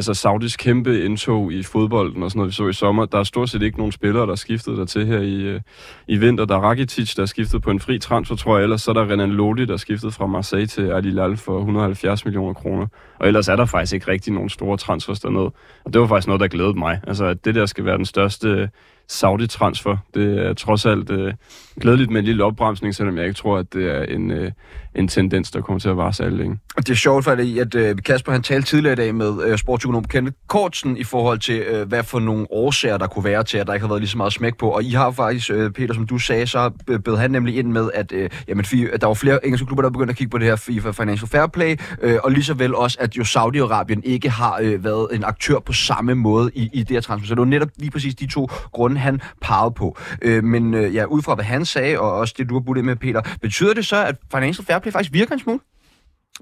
altså Saudis kæmpe indtog i fodbolden og sådan noget, vi så i sommer. Der er stort set ikke nogen spillere, der er skiftet der til her i, øh, i vinter. Der er Rakitic, der er skiftet på en fri transfer, tror jeg. Ellers så er der Renan Lodi, der er skiftet fra Marseille til Al Hilal for 170 millioner kroner. Og ellers er der faktisk ikke rigtig nogen store transfers dernede. Og det var faktisk noget, der glædede mig. Altså, at det der skal være den største Saudi-transfer, det er trods alt øh, glædeligt med en lille opbremsning, selvom jeg ikke tror, at det er en, øh, en tendens, der kommer til at vare sig længe. Og det er sjovt, fordi at øh, Kasper han talte tidligere i dag med øh, sportsøkonom Kenneth Kortsen i forhold til, øh, hvad for nogle årsager, der kunne være til, at der ikke har været lige så meget smæk på. Og I har faktisk, øh, Peter, som du sagde, så bed han nemlig ind med, at, øh, jamen, der var flere engelske klubber, der begyndte at kigge på det her FIFA Financial Fair Play, øh, og lige så vel også, at jo Saudi-Arabien ikke har øh, været en aktør på samme måde i, i det her transfer. Så det var netop lige præcis de to grunde, han pegede på. Øh, men øh, ja, ud fra hvad han sagde, og også det, du har budt med, Peter, betyder det så, at Financial Fair Play faktisk virker en smule?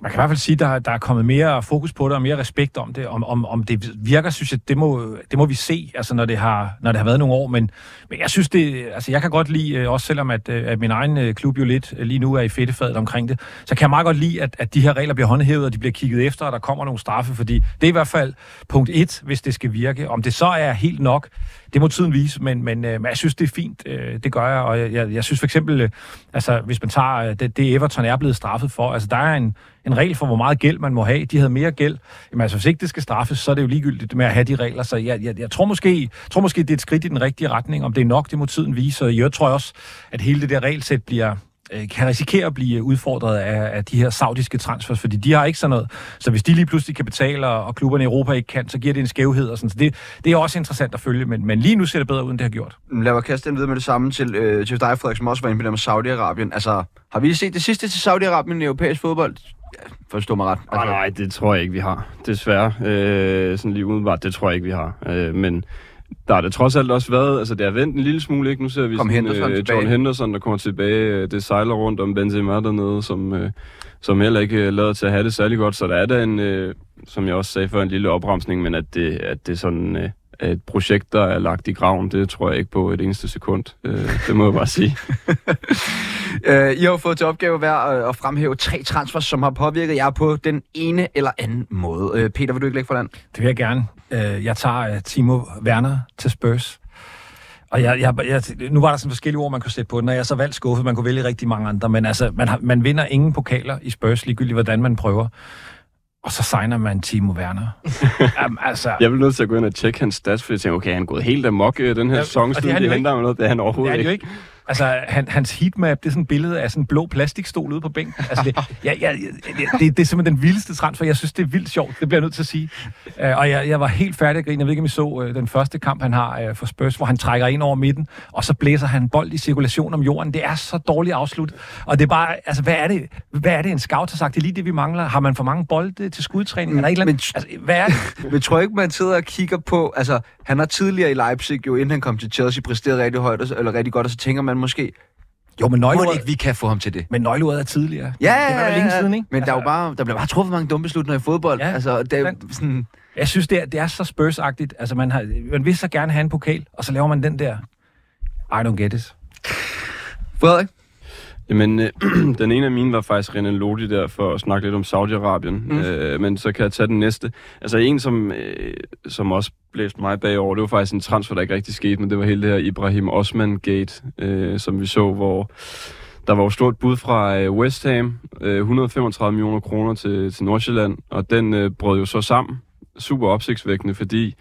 Man kan i hvert fald sige, at der, der er kommet mere fokus på det og mere respekt om det. Om, om, om det virker, synes jeg, det må, det må vi se, altså, når, det har, når det har været nogle år. Men, men jeg synes, det, altså, jeg kan godt lide, øh, også selvom at, øh, at min egen øh, klub jo lidt lige nu er i fedtefadet omkring det, så kan jeg meget godt lide, at, at de her regler bliver håndhævet, og de bliver kigget efter, og der kommer nogle straffe, fordi det er i hvert fald punkt et, hvis det skal virke. Om det så er helt nok, det må tiden vise, men, men, øh, men jeg synes, det er fint. Øh, det gør jeg, og jeg, jeg, jeg synes for eksempel, øh, altså, hvis man tager øh, det, det, Everton er blevet straffet for, altså, der er en, en regel for, hvor meget gæld man må have. De havde mere gæld. Jamen altså, hvis ikke det skal straffes, så er det jo ligegyldigt med at have de regler. Så jeg, jeg, jeg tror, måske, tror måske, det er et skridt i den rigtige retning. Om det er nok, det må tiden vise. Og jeg tror også, at hele det der regelsæt bliver, kan risikere at blive udfordret af, af de her saudiske transfers, fordi de har ikke sådan noget. Så hvis de lige pludselig kan betale, og klubberne i Europa ikke kan, så giver det en skævhed. Og sådan. Så det, det er også interessant at følge, men, men lige nu ser det bedre ud, end det har gjort. Lad mig kaste den videre med det samme til, øh, til dig, Frederik, som også var inde på det med Saudi-Arabien. Altså, har vi set det sidste til Saudi-Arabien i europæisk fodbold? Ja, forstå mig ret. Altså, nej, det tror jeg ikke, vi har. Desværre. Øh, sådan lige umiddelbart, det tror jeg ikke, vi har. Øh, men der har det trods alt også været, altså det har vendt en lille smule, ikke? Nu ser vi Kom sådan, Henderson øh. John Henderson, der kommer tilbage. Det sejler rundt om Benzema dernede, som, øh, som heller ikke øh, lader til at have det særlig godt. Så der er der en, øh, som jeg også sagde før, en lille opremsning, men at det, at det sådan øh, et projekt, der er lagt i graven, det tror jeg ikke på et eneste sekund. Øh, det må jeg bare sige. Øh, I har fået til opgave hver øh, at fremhæve tre transfers, som har påvirket jer på den ene eller anden måde. Peter, vil du ikke lægge for land? Det vil jeg gerne. Jeg tager Timo Werner til Spurs. Og jeg, jeg, jeg, nu var der sådan forskellige ord, man kunne sætte på den, og jeg er så valgt skuffet, man kunne vælge rigtig mange andre, men altså, man, har, man vinder ingen pokaler i Spurs, ligegyldigt hvordan man prøver. Og så signer man Timo Werner. Jamen, altså, Jeg vil nødt til at gå ind og tjekke hans stats, for jeg tænker, okay, han er gået helt amok øh, den her Ja, sæson, det er siden han de jo henter ham noget, det er han det overhovedet er det ikke. jo ikke. Altså, han, hans heatmap, det er sådan et billede af sådan en blå plastikstol ude på bænken. Altså, det, ja, ja, det, det, det er simpelthen den vildeste transfer. Jeg synes, det er vildt sjovt. Det bliver jeg nødt til at sige. Uh, og jeg, jeg var helt færdig at grine. Jeg ved ikke, om I så uh, den første kamp, han har uh, for Spurs, hvor han trækker ind over midten, og så blæser han bold i cirkulation om jorden. Det er så dårligt afslut. Og det er bare, altså, hvad er det, hvad er det en scout har sagt? Det er lige det, vi mangler. Har man for mange bolde til skudtræning? Er der ikke Men- andet? Altså, hvad er det? Men tror ikke, man sidder og kigger på... Altså, han har tidligere i Leipzig, jo inden han kom til Chelsea, præsteret rigtig højt, eller rigtig godt, og så tænker man måske, Jo, men nøgleordet, ikke vi kan få ham til det? men nøgleordet er tidligere. Ja, det var vel længe siden, ikke? Men der, er jo Altså- bare, der bliver bare truffet mange dumme beslutninger i fodbold. Ja, altså, det er sådan... Jeg synes, det er, det er så Spurs-agtigt. Altså, man, har, man vil så gerne have en pokal, og så laver man den der. I don't get it. Frederik? Jamen, øh, den ene af mine var faktisk Renan Lodi der, for at snakke lidt om Saudi-Arabien. Mm. Øh, men så kan jeg tage den næste. Altså en, som, øh, som også blæste mig bagover, det var faktisk en transfer, der ikke rigtig skete, men det var hele det her Ibrahim Osman-gate, øh, som vi så, hvor der var jo stort bud fra øh, West Ham, øh, 135 millioner kroner til, til Nordsjælland, og den øh, brød jo så sammen. Super opsigtsvækkende, fordi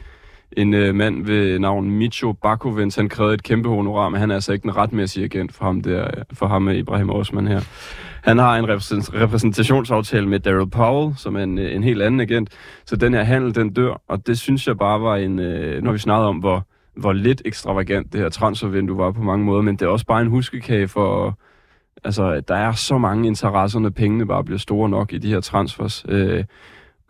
en øh, mand ved navn Micho Bakovens, han krævede et kæmpe honorar, men han er altså ikke den retmæssige agent for ham, der, øh, for ham med Ibrahim Osman her. Han har en repræsentationsaftale med Daryl Powell, som er en, øh, en helt anden agent, så den her handel, den dør, og det synes jeg bare var en, øh, når vi snakkede om, hvor, hvor lidt ekstravagant det her transfervindue var på mange måder, men det er også bare en huskekage for, altså, der er så mange interesser, når pengene bare bliver store nok i de her transfers. Øh,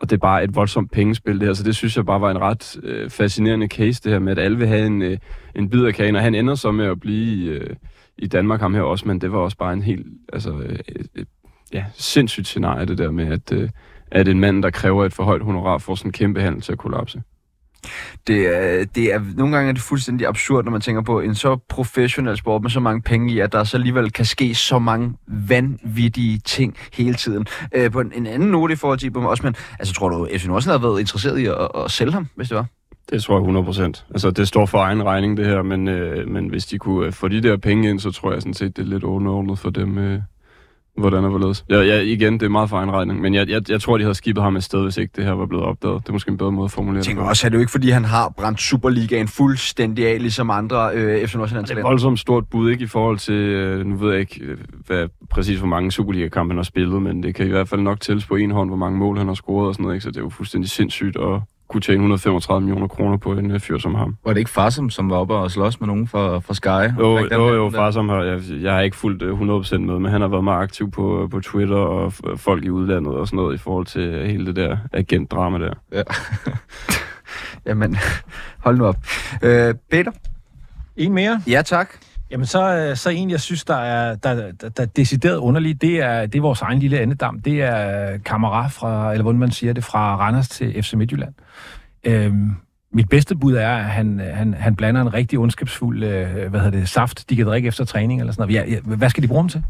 og det er bare et voldsomt pengespil det her, så det synes jeg bare var en ret øh, fascinerende case det her med, at alle vil have en, øh, en bid af kagen, og han ender så med at blive øh, i Danmark ham her også, men det var også bare en helt, altså, øh, øh, ja, sindssygt scenarie det der med, at, øh, at en mand, der kræver et for højt honorar, får sådan en kæmpe handel til at kollapse. Det er, det er, nogle gange er det fuldstændig absurd, når man tænker på en så professionel sport med så mange penge i, at der så alligevel kan ske så mange vanvittige ting hele tiden. Øh, på en, en anden note i forhold til også, men altså tror du, FC Nordsjælland havde været interesseret i at, at sælge ham, hvis det var? Det tror jeg 100 procent. Altså, det står for egen regning, det her, men, øh, men hvis de kunne øh, få de der penge ind, så tror jeg sådan set, det er lidt underordnet for dem, øh, hvordan og hvorledes. Ja, ja, igen, det er meget for egen regning, men jeg, jeg, jeg tror, de havde skibet ham et sted, hvis ikke det her var blevet opdaget. Det er måske en bedre måde at formulere Jeg det tænker på. også, at det er jo ikke, fordi han har brændt Superligaen fuldstændig af, ligesom andre øh, FC Nordsjælland Det er et voldsomt stort bud, ikke i forhold til, øh, nu ved jeg ikke, øh, hvad, præcis hvor mange Superliga-kampe han har spillet, men det kan i hvert fald nok tælles på en hånd, hvor mange mål han har scoret og sådan noget, ikke? så det er jo fuldstændig sindssygt at kunne tjene 135 millioner kroner på en øh, fyr som ham. Var det ikke Farsum, som var oppe og slås med nogen fra, fra Sky? Jo, jo, jo, den der? far som har, jeg, jeg har ikke fulgt øh, 100% med, men han har været meget aktiv på, øh, på Twitter og f- folk i udlandet og sådan noget i forhold til øh, hele det der agentdrama der. Ja. Jamen, hold nu op. Øh, Peter? En mere? Ja, tak. Jamen, så, øh, så en, jeg synes, der er, der, der, der er decideret underligt, det er, det er vores egen lille andedam. Det er øh, Kamara fra, eller hvordan man siger det, fra Randers til FC Midtjylland. Øhm, mit bedste bud er, at han, øh, han, han blander en rigtig ondskabsfuld øh, hvad hedder det, saft, de kan drikke efter træning eller sådan noget. Ja, ja, hvad skal de bruge dem til?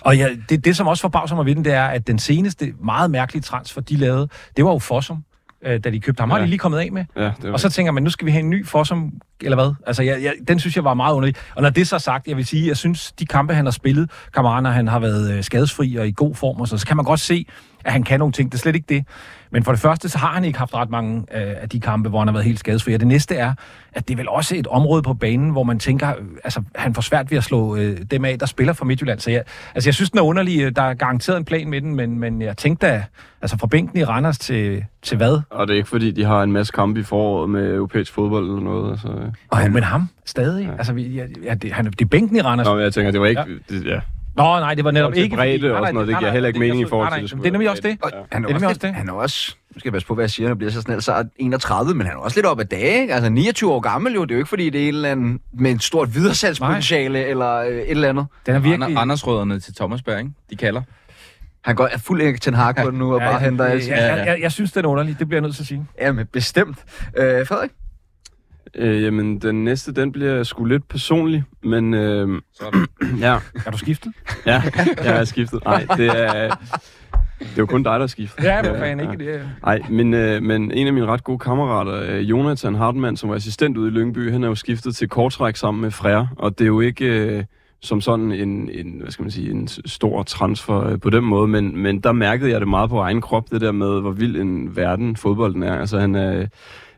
Og ja, det, det, som også forbavser mig ved den, det er, at den seneste meget mærkelige transfer, de lavede, det var jo Fossum, øh, da de købte ham. Har Ja. de lige kommet af med? Ja, det Og så tænker man, nu skal vi have en ny Fossum eller hvad? Altså, jeg, jeg, den synes jeg var meget underlig. Og når det er så sagt, jeg vil sige, jeg synes, de kampe, han har spillet, Kamara, han har været øh, skadesfri og i god form, og så, så kan man godt se, at han kan nogle ting. Det er slet ikke det. Men for det første, så har han ikke haft ret mange øh, af de kampe, hvor han har været helt skadesfri. Og det næste er, at det er vel også et område på banen, hvor man tænker, altså han får svært ved at slå øh, dem af, der spiller for Midtjylland. Så jeg, altså, jeg synes, den er underlig. Øh, der er garanteret en plan med den, men, men jeg tænkte da, altså fra bænken i Randers til, til hvad? Og det er ikke fordi, de har en masse kampe i foråret med europæisk fodbold eller noget. Altså. Og han, men ham stadig. Ja. Altså, vi, ja, det, han, det er bænken i Randers. Nå, men jeg tænker, det var ikke... Ja. Det, ja. Nå, nej, det var netop til ikke... bredde og sådan noget, det giver heller ikke mening i forhold til, det det er nemlig også det. Han er, også, det. han er også, nu skal jeg passe på, hvad jeg siger, når jeg bliver så snel, så er 31, men han er også lidt op ad dage, ikke? Altså 29 år gammel jo, det er jo ikke fordi, det er en eller anden med en stort videresalgspotentiale eller øh, et eller andet. Den er virkelig... Ander, Andersrødderne til Thomasberg, ikke? De kalder. Han går er fuld Hag på den nu og bare henter alt. Ja, jeg, jeg, jeg synes, det er underligt. Det bliver jeg nødt til at sige. Ja, men bestemt. Øh, Frederik? Øh, jamen, den næste, den bliver sgu lidt personlig, men... Øh, Sådan. ja, Er du skiftet? ja, jeg er skiftet. Nej, det er... Det er jo kun dig, der er skiftet. Ja, men fan ikke det. Nej, men, øh, men en af mine ret gode kammerater, øh, Jonathan Hartmann, som var assistent ude i Lyngby, han er jo skiftet til kortræk sammen med Frère, og det er jo ikke øh, som sådan en, en, hvad skal man sige, en stor transfer øh, på den måde, men, men der mærkede jeg det meget på egen krop, det der med, hvor vild en verden fodbolden er. Altså han er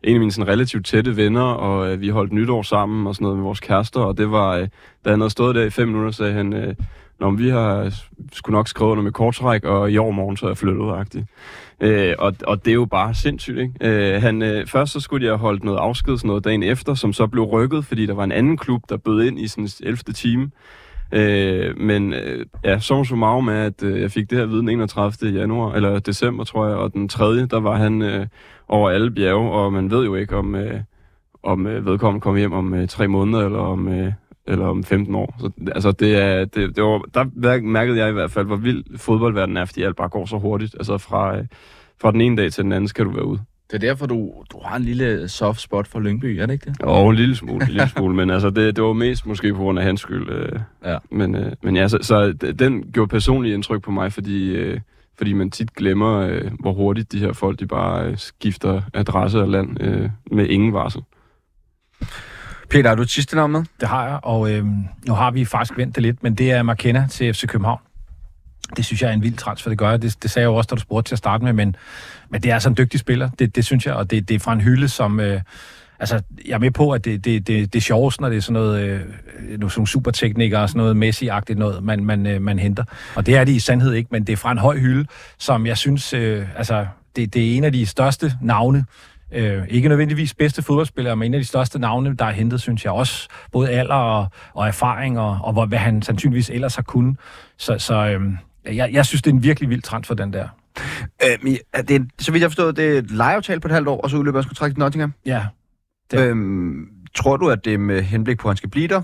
en af mine sådan, relativt tætte venner, og øh, vi holdt nytår sammen og sådan noget med vores kærester, og det var, øh, da han havde stået der i fem minutter, sagde han, øh, Nå, vi har skulle nok skrevet under med kortræk, og i år morgen så er jeg flyttet agtigt. Øh, og, og det er jo bare sindssygt, ikke? Øh, han, øh, først så skulle jeg have holdt noget afsked sådan noget dagen efter, som så blev rykket, fordi der var en anden klub, der bød ind i sådan 11. time. Øh, men øh, ja, så så meget med, at øh, jeg fik det her viden 31. januar, eller december, tror jeg, og den 3. der var han øh, over alle bjerge, og man ved jo ikke, om, øh, om øh, vedkommende kommer hjem om øh, tre måneder, eller om, øh, eller om 15 år. Så, altså, det er, det, det var, der mærkede jeg i hvert fald, hvor vild fodboldverdenen er, fordi alt bare går så hurtigt. Altså, fra, øh, fra den ene dag til den anden skal du være ude. Det er derfor, du, du har en lille soft spot for Lyngby, er det ikke det? Og en lille smule, en lille smule, men altså, det, det var mest måske på grund af hans skyld. Øh, Ja. Men, øh, men ja, så, så den gjorde personligt indtryk på mig, fordi, øh, fordi man tit glemmer, øh, hvor hurtigt de her folk, de bare øh, skifter adresse og land øh, med ingen varsel. Peter, har du et sidste navn med? Det har jeg, og øh, nu har vi faktisk vendt det lidt, men det er McKenna til FC København. Det synes jeg er en vild transfer, det gør jeg. Det, det sagde jeg jo også, da du spurgte til at starte med, men, men det er altså en dygtig spiller, det, det synes jeg, og det, det er fra en hylde, som... Øh, altså, jeg er med på, at det, det, det, det er sjovt, når det er sådan noget, øh, nogle superteknikere og sådan noget Messi-agtigt noget, man, man, øh, man henter. Og det er det i sandhed ikke, men det er fra en høj hylde, som jeg synes, øh, altså, det, det er en af de største navne, Øh, ikke nødvendigvis bedste fodboldspiller, men en af de største navne, der er hentet, synes jeg også. Både alder og, og erfaring, og, og hvor, hvad han sandsynligvis ellers har kunnet. Så, så øh, jeg, jeg synes, det er en virkelig vild transfer, den der. Øh, er det, så vidt jeg forstår, det er et lejeaftale på et halvt år, og så udløber hans kontrakt i Nottingham. Ja, Det- Øhm, tror du, at det er med henblik på, at han skal blive der?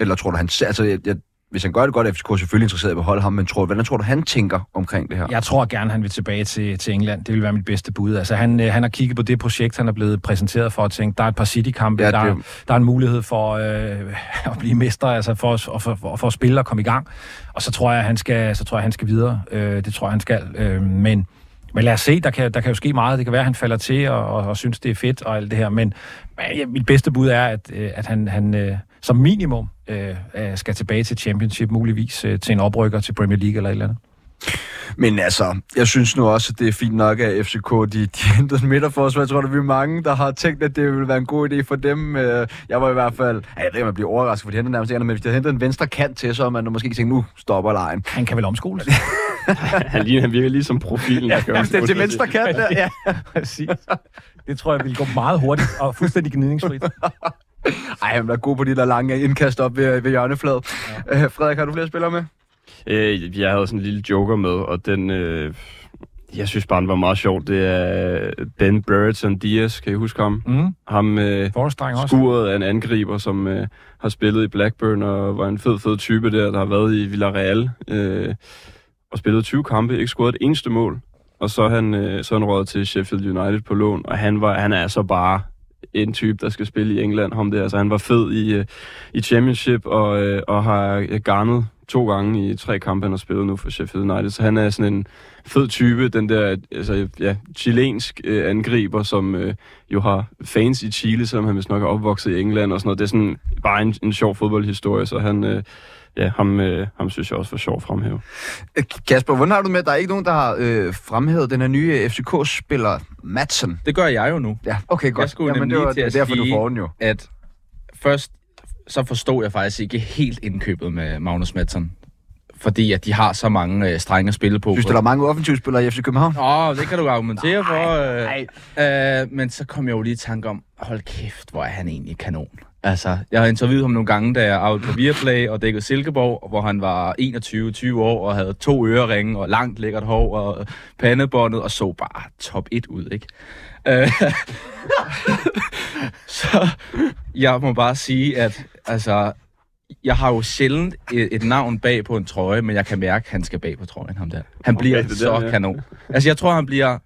Eller tror du, han... Altså, jeg, jeg, hvis han gør det godt, er FCK selvfølgelig interesseret i at beholde ham, men tror, hvordan tror du, han tænker omkring det her? jeg tror gerne, han vil tilbage til, til England. Det vil være mit bedste bud. Altså, han, øh, han har kigget på det projekt, han er blevet præsenteret for, og tænkt, der er et par City-kampe, Ja, det- der, der er en mulighed for øh, at blive mester, altså for, at- for, for, for at spille og komme i gang. Og så tror jeg, han skal, så tror jeg, han skal videre. Øh, det tror jeg, han skal. Øh, men, men lad os se, der kan, der kan jo ske meget. Det kan være, at han falder til og, og, og synes, det er fedt og alt det her. Men, men mit bedste bud er, at, øh, at han, han øh, som minimum øh, øh, skal tilbage til Championship, muligvis øh, til en oprykker til Premier League eller et eller andet. Men altså, jeg synes nu også, at det er fint nok, at FCK de, de hentede en midterforsvar. Jeg tror, der er mange, der har tænkt, at det ville være en god idé for dem. Øh, Jeg var i hvert fald... Ja, jeg ved ikke, om jeg bliver overrasket, for de hentede nærmest men hvis de havde hentet en venstre kant til, så har man måske tænkt, nu stopper lejen. Han kan vel omskoles? Han, ligner, han virker lige som profilen, der gør Hvis det er til venstre kant, der, ja. Præcis. Det tror jeg vil gå meget hurtigt og fuldstændig gnidningsfrit. Ej, han er god på de der lange indkast op ved, ved hjørnefladet. Ja. Øh, Frederik, har du flere spillere med? Øh, jeg havde sådan en lille joker med, og den... Øh, jeg synes bare, den var meget sjov. Det er Ben Brereton Diaz, kan I huske ham? Mm. Ham øh, skuret af en angriber, som øh, har spillet i Blackburn og var en fed, fed type der, der har været i Villarreal. Øh, og spillet 20 kampe, ikke scoret et eneste mål. Og så er han, øh, så han røget til Sheffield United på lån, og han, var, han er altså bare en type, der skal spille i England. Ham der. Altså, han var fed i, øh, i Championship og, øh, og har øh, garnet to gange i tre kampe, han har spillet nu for Sheffield United. Så han er sådan en fed type, den der altså, ja, chilensk øh, angriber, som øh, jo har fans i Chile, som han vist nok er opvokset i England og sådan noget. Det er sådan bare en, en sjov fodboldhistorie, så han... Øh, ja, ham, øh, ham synes jeg også var sjov at fremhæve. Øh, Kasper, hvordan har du med, at der er ikke nogen, der har øh, fremhævet den her nye FCK-spiller, Madsen? Det gør jeg jo nu. Ja, okay, godt. Jeg skulle Jamen, nemlig det var til at derfor, du sige- får den jo. At først så forstod jeg faktisk ikke helt indkøbet med Magnus Madsen. Fordi at de har så mange øh, strenge at spille på. Synes du, der er mange offensivspillere i FC København? Åh, oh, det kan du argumentere for. Øh, nej. øh, men så kom jeg jo lige i tanke om, hold kæft, hvor er han egentlig kanon. Altså, jeg har interviewet ham nogle gange, da jeg arbejdede på Viaplay og dækkede Silkeborg, hvor han var 21-20 år og havde to øreringe og langt lækkert hår og pandebåndet og så bare top 1 ud, ikke? Øh, så jeg må bare sige, at altså, jeg har jo sjældent et, et navn bag på en trøje, men jeg kan mærke, at han skal bag på trøjen, ham der. Han bliver der, så ja. kanon. Altså, jeg tror, han bliver...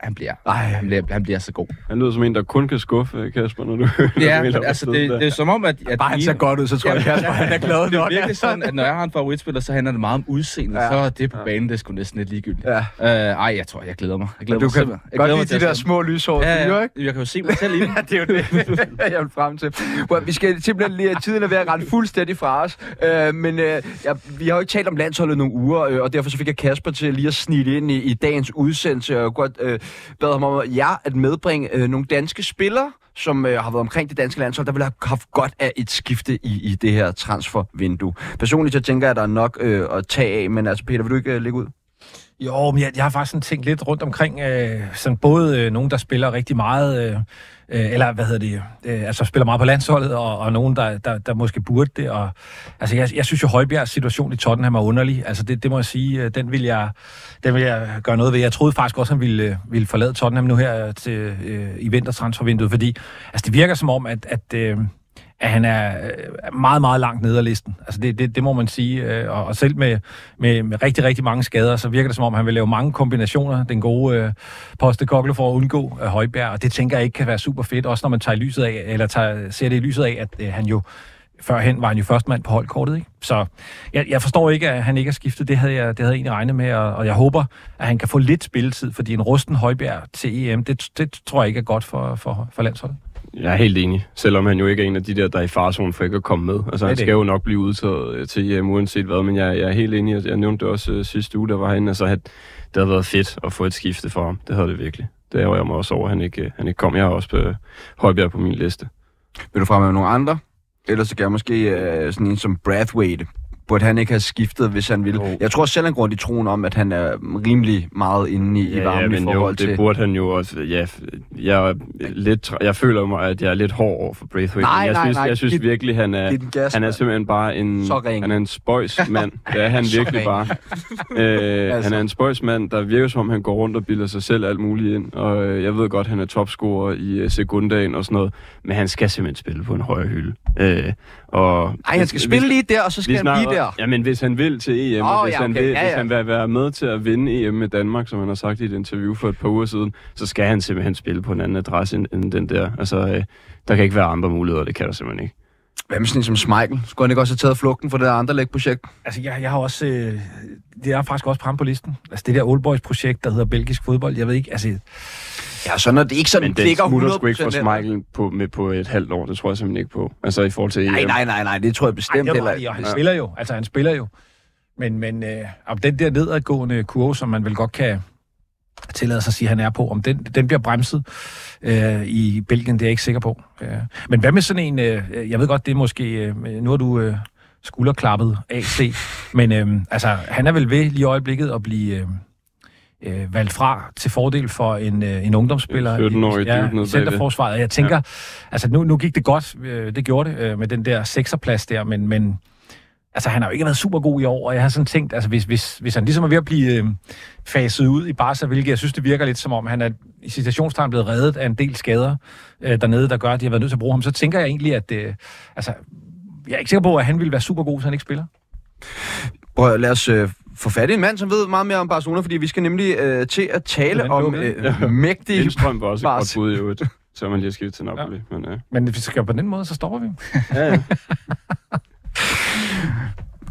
Han bliver, Ej. han bliver, han bliver så god. Han lyder som en, der kun kan skuffe, Kasper, når du Ja, når du altså, det, der. det er som om, at... at Bare han ser godt ud, så tror jeg, Ja, Kasper, han er glad Det er nok. virkelig sådan, at når jeg har en favoritspiller, så handler det meget om udseende. Ja. Ja. Så er det på banen, det er sgu næsten lidt ligegyldigt. Ja. Øh, ej, jeg tror, jeg glæder mig. Jeg glæder Du mig kan simpelthen. Jeg godt lide de der se små dem. fyre, ja, ikke? ja. Jeg kan jo se mig selv i dem. Ja, det er jo det, jeg vil frem til. Well, vi skal simpelthen lige, tiden er ved at rende fuldstændig fra os. Uh, men uh, ja, vi har jo ikke talt om landsholdet nogle uger, uh, og derfor så fik jeg Kasper til lige at snige ind i, i dagens udsendelse, og godt uh, bad ham om ja, at medbringe øh, nogle danske spillere, som øh, har været omkring det danske landshold, der vil have haft godt af et skifte i, i det her transfervindue. Personligt så tænker jeg, at der er nok øh, at tage af, men altså Peter, vil du ikke øh, lægge ud? Jo, men jeg, jeg har faktisk sådan tænkt lidt rundt omkring, øh, sådan både øh, nogen, der spiller rigtig meget, øh, øh, eller hvad hedder det, øh, altså spiller meget på landsholdet, og, og nogen, der, der, der måske burde det. Og, altså, jeg, jeg synes jo, Højbjergs situation i Tottenham er underlig. Altså, det, det må jeg sige, øh, den vil jeg, den vil jeg gøre noget ved. Jeg troede faktisk også, han ville, øh, ville forlade Tottenham nu her til, øh, i vintertransfervinduet, fordi altså, det virker som om, at, at øh, at han er øh, meget, meget langt nede af listen. Altså det, det, det må man sige. Øh, og, selv med, med, med rigtig, rigtig mange skader, så virker det som om, han vil lave mange kombinationer, den gode øh, postekokle for at undgå øh, Højbjerg. Og det tænker jeg ikke kan være super fedt, også når man tager lyset af, eller tager, ser det i lyset af, at øh, han jo førhen var han jo førstmand på holdkortet. Ikke? Så jeg, jeg forstår ikke, at han ikke har skiftet. Det havde jeg, det havde jeg egentlig regnet med, og, og jeg håber, at han kan få lidt spilletid, fordi en rusten Højbjerg til EM, det, det tror jeg ikke er godt for, for, for landsholdet. Jeg er helt enig, selvom han jo ikke er en af de der, der er i farzonen for ikke at komme med. Altså, han skal jo nok blive udtaget øh, til EM uanset hvad, men jeg, jeg er helt enig. Jeg, jeg nævnte det også uh, sidste uge, der var han. Altså, at det havde været fedt at få et skifte for ham. Det havde det virkelig. Det ærger jeg mig også over, at han ikke, øh, han ikke kom. Jeg har også på Højbjerg på min liste. Vil du fremhæve nogle andre? Ellers så kan jeg måske øh, sådan en som Brathwaite. Burde han ikke have skiftet, hvis han ville? Jo. Jeg tror selv, han går i troen om, at han er rimelig meget inde i, i varmen i men forhold jo, det til... burde han jo også. Ja, jeg, er lidt, jeg føler mig, at jeg er lidt hård over for Braithwaite. Nej, jeg nej, synes, nej. Jeg synes Giv- virkelig, han er, gas, han er simpelthen bare en, Så ring. han er en spøjs mand. Det er han virkelig bare. Øh, Altså. Han er en spøjs mand, der virker som om, han går rundt og bilder sig selv alt muligt ind. Og øh, jeg ved godt, han er topscorer i øh, sekundagen og sådan noget. Men han skal simpelthen spille på en højere hylde. Øh, og Nej, han skal spille lige der, og så skal han blive der. Jamen, hvis han vil til EM, oh, og hvis, ja, han okay. vil, Ja, hvis ja. han vil være med til at vinde EM med Danmark, som han har sagt i et interview for et par uger siden, så skal han simpelthen spille på en anden adresse end, end den der. Altså, øh, der kan ikke være andre muligheder, det kan der simpelthen ikke. Hvad med sådan en som Schmeichel? Skulle han ikke også have taget flugten for det der andre projekt? Altså, jeg, jeg har også... Øh, det er faktisk også på ham på listen. Altså, det der Old Boys-projekt, der hedder Belgisk Fodbold, jeg ved ikke, altså... Ja, så når det ikke sådan Men den klikker smutter 100% sgu ikke for heller. Schmeichel på, med på et halvt år, det tror jeg simpelthen ikke på. Altså i forhold til. Nej, nej, nej, nej, det tror jeg Ej, bestemt det er heller ikke. han spiller jo. Altså, han spiller jo. Men, men øh, om den der nedadgående kurve, som man vel godt kan tillade sig at sige, at han er på, om den, den bliver bremset øh, i Belgien, det er jeg ikke sikker på. Øh, men hvad med sådan en, øh, jeg ved godt, det er måske, øh, nu har du øh, skulderklappet AC, men øh, altså, han er vel ved lige i øjeblikket at blive... Øh, øh, valgt fra til fordel for en, øh, en ungdomsspiller En 17-årig ja, i centerforsvaret. Jeg tænker, ja. altså nu, nu gik det godt, øh, det gjorde det øh, med den der sekserplads der, men, men altså han har jo ikke været super god i år, og jeg har sådan tænkt, altså hvis, hvis, hvis han ligesom er ved at blive øh, faset ud i Barca, hvilket jeg synes, det virker lidt som om, han er i citationstegn blevet reddet af en del skader øh, dernede, der gør, at de har været nødt til at bruge ham, så tænker jeg egentlig, at øh, altså, jeg er ikke sikker på, at han ville være super god, hvis han ikke spiller. Prøv lad os øh, få fat i en mand, som ved meget mere om Barcelona, fordi vi skal nemlig øh, til at tale Den om lukker. øh, mægtige... Lindstrøm var også et godt bud i øvrigt. Så man lige skiftet til Napoli. Ja. Men, øh, Men hvis vi skal på den måde, så stopper vi. ja, ja.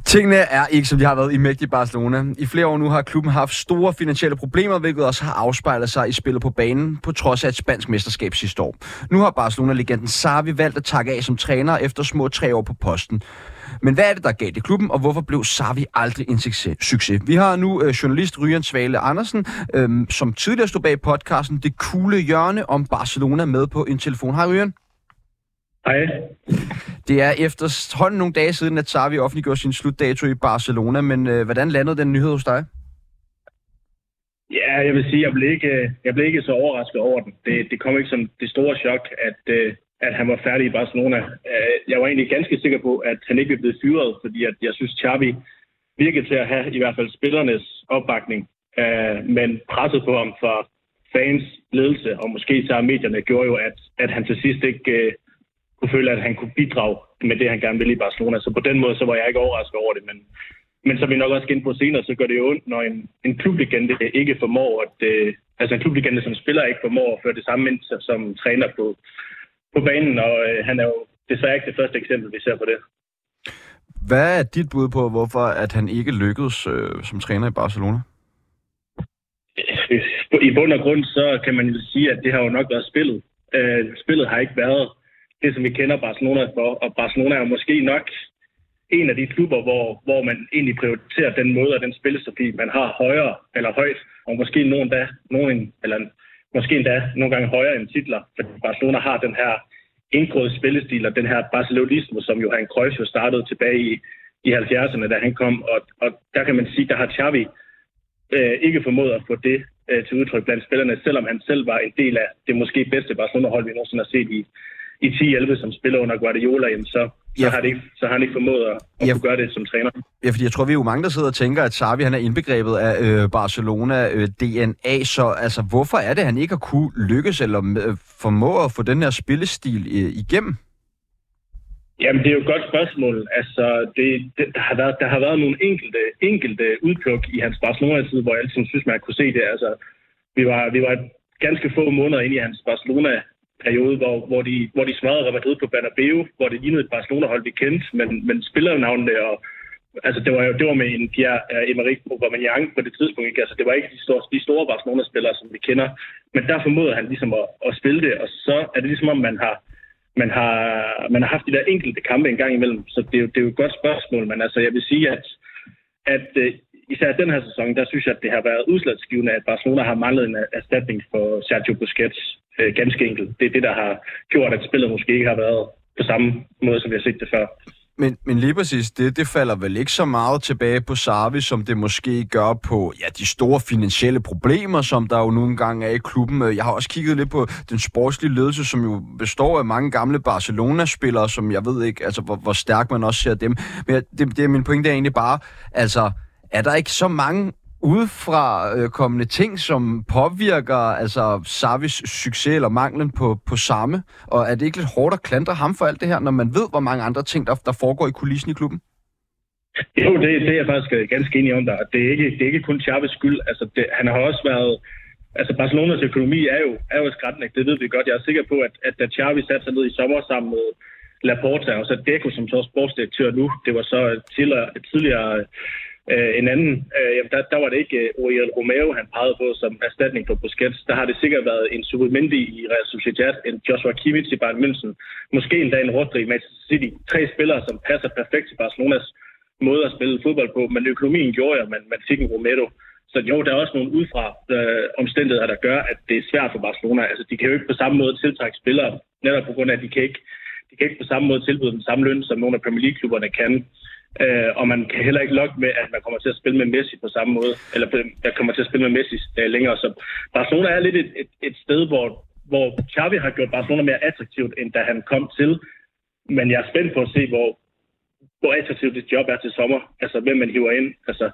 Tingene er ikke, som de har været i mægtig Barcelona. I flere år nu har klubben haft store finansielle problemer, hvilket også har afspejlet sig i spillet på banen, på trods af et spansk mesterskab sidste år. Nu har Barcelona-legenden Xavi valgt at takke af som træner efter små tre år på posten. Men hvad er det, der er galt i klubben, og hvorfor blev Xavi aldrig en succes? Vi har nu øh, journalist Ryan Svale Andersen, øh, som tidligere stod bag podcasten Det Kugle Hjørne om Barcelona med på en telefon. Hej Ryan. Hej. Det er efterhånden nogle dage siden, at Xavi offentliggjorde sin slutdato i Barcelona, men øh, hvordan landede den nyhed hos dig? Ja, jeg vil sige, jeg blev ikke, jeg blev ikke så overrasket over den. Det, det kom ikke som det store chok, at, øh, at han var færdig i Barcelona. Øh, jeg var egentlig ganske sikker på, at han ikke blev fyret, fordi at jeg synes, Xavi virkede til at have i hvert fald spillernes opbakning. Øh, men presset på ham fra fans ledelse, og måske så medierne, gjorde jo, at, at han til sidst ikke øh, kunne føle, at han kunne bidrage med det, han gerne ville i Barcelona. Så på den måde, så var jeg ikke overrasket over det, men, men som vi nok også skal ind på senere, så gør det jo ondt, når en, en klublegende ikke formår, at, øh, altså en klublegende som spiller ikke formår at føre det samme ind som træner på, på banen, og øh, han er jo desværre ikke det første eksempel, vi ser på det. Hvad er dit bud på, hvorfor at han ikke lykkedes øh, som træner i Barcelona? I bund og grund, så kan man jo sige, at det har jo nok været spillet. Øh, spillet har ikke været det, som vi kender Barcelona for. Og Barcelona er måske nok en af de klubber, hvor, hvor man egentlig prioriterer den måde og den spillestofi, man har højere eller højt, og måske nogen da, nogen, eller måske endda nogle gange højere end titler, fordi Barcelona har den her indgåede spillestil og den her barcelonisme, som Johan Cruyff jo startede tilbage i, i 70'erne, da han kom. Og, og der kan man sige, der har Xavi øh, ikke formået at få det øh, til udtryk blandt spillerne, selvom han selv var en del af det måske bedste Barcelona-hold, vi nogensinde har set i, i 10-11, som spiller under Guardiola, jamen så, så, ja. har det ikke, så har han ikke formået at, at ja. kunne gøre det som træner. Ja, fordi jeg tror, vi er jo mange, der sidder og tænker, at Xavi han er indbegrebet af øh, Barcelona-DNA, øh, så altså, hvorfor er det, han ikke har kunne lykkes eller øh, formå at få den her spillestil øh, igennem? Jamen, det er jo et godt spørgsmål. Altså, det, det, der, har været, der har været nogle enkelte, enkelte udpluk i hans Barcelona-tid, hvor jeg altid synes, man kunne se det. Altså, vi var, vi var ganske få måneder inde i hans Barcelona periode, hvor, hvor, de, hvor de smadrede Real Madrid på Bernabeu, hvor det lignede et Barcelona-hold, vi kendte, men, men spillernavnene og Altså, det var jo det var med en Pierre-Emerick eh, uh, Aubameyang på det tidspunkt. Ikke? Altså, det var ikke de store, de store Barcelona-spillere, som vi kender. Men der formåede han ligesom at, at spille det, og så er det ligesom, om man har, man har, man har haft de der enkelte kampe en gang imellem. Så det er jo, det er jo et godt spørgsmål, men altså, jeg vil sige, at, at uh, især den her sæson, der synes jeg, at det har været udslagsgivende, at Barcelona har manglet en erstatning for Sergio Busquets øh, ganske enkelt. Det er det, der har gjort, at spillet måske ikke har været på samme måde, som vi har set det før. Men, men lige præcis det, det falder vel ikke så meget tilbage på Sarvi, som det måske gør på ja, de store finansielle problemer, som der jo nogle gange er i klubben. Jeg har også kigget lidt på den sportslige ledelse, som jo består af mange gamle Barcelona-spillere, som jeg ved ikke, altså hvor, hvor stærk man også ser dem. Men det, det er min pointe er egentlig bare, altså er der ikke så mange udefra øh, kommende ting, som påvirker altså Savis succes eller manglen på, på samme? Og er det ikke lidt hårdt at klandre ham for alt det her, når man ved, hvor mange andre ting, der, der foregår i kulissen i klubben? Jo, det, det er jeg faktisk øh, ganske enig om der. Det er ikke, det er ikke kun Chaves skyld. Altså, det, han har også været... Altså, Barcelonas økonomi er jo, er jo skrættende. Det ved vi godt. Jeg er sikker på, at, at da Xavi satte sig ned i sommer sammen med Laporta og så Deco som så sportsdirektør nu, det var så øh, tidligere, tidligere Øh, en anden, øh, jamen der, der var det ikke øh, Romeo, han pegede på som erstatning for Busquets. Der har det sikkert været en Subimendi i Real Sociedad, en Joshua Kimmich i Bayern München, måske endda en Rodri i Manchester City. Tre spillere, som passer perfekt til Barcelonas måde at spille fodbold på, men økonomien gjorde jo, at man, man fik en Romero. Så jo, der er også nogle udefra øh, omstændigheder, der gør, at det er svært for Barcelona. Altså, de kan jo ikke på samme måde tiltrække spillere, netop på grund af, at de kan ikke, de kan ikke på samme måde tilbyde den samme løn, som nogle af Premier League-klubberne kan. Øh, og man kan heller ikke lokke med, at man kommer til at spille med Messi på samme måde, eller der kommer til at spille med Messi øh, længere. Så Barcelona er lidt et, et, et sted, hvor, hvor Xavi har gjort Barcelona mere attraktivt, end da han kom til. Men jeg er spændt på at se, hvor, hvor attraktivt det job er til sommer. Altså, hvem man hiver ind. Altså,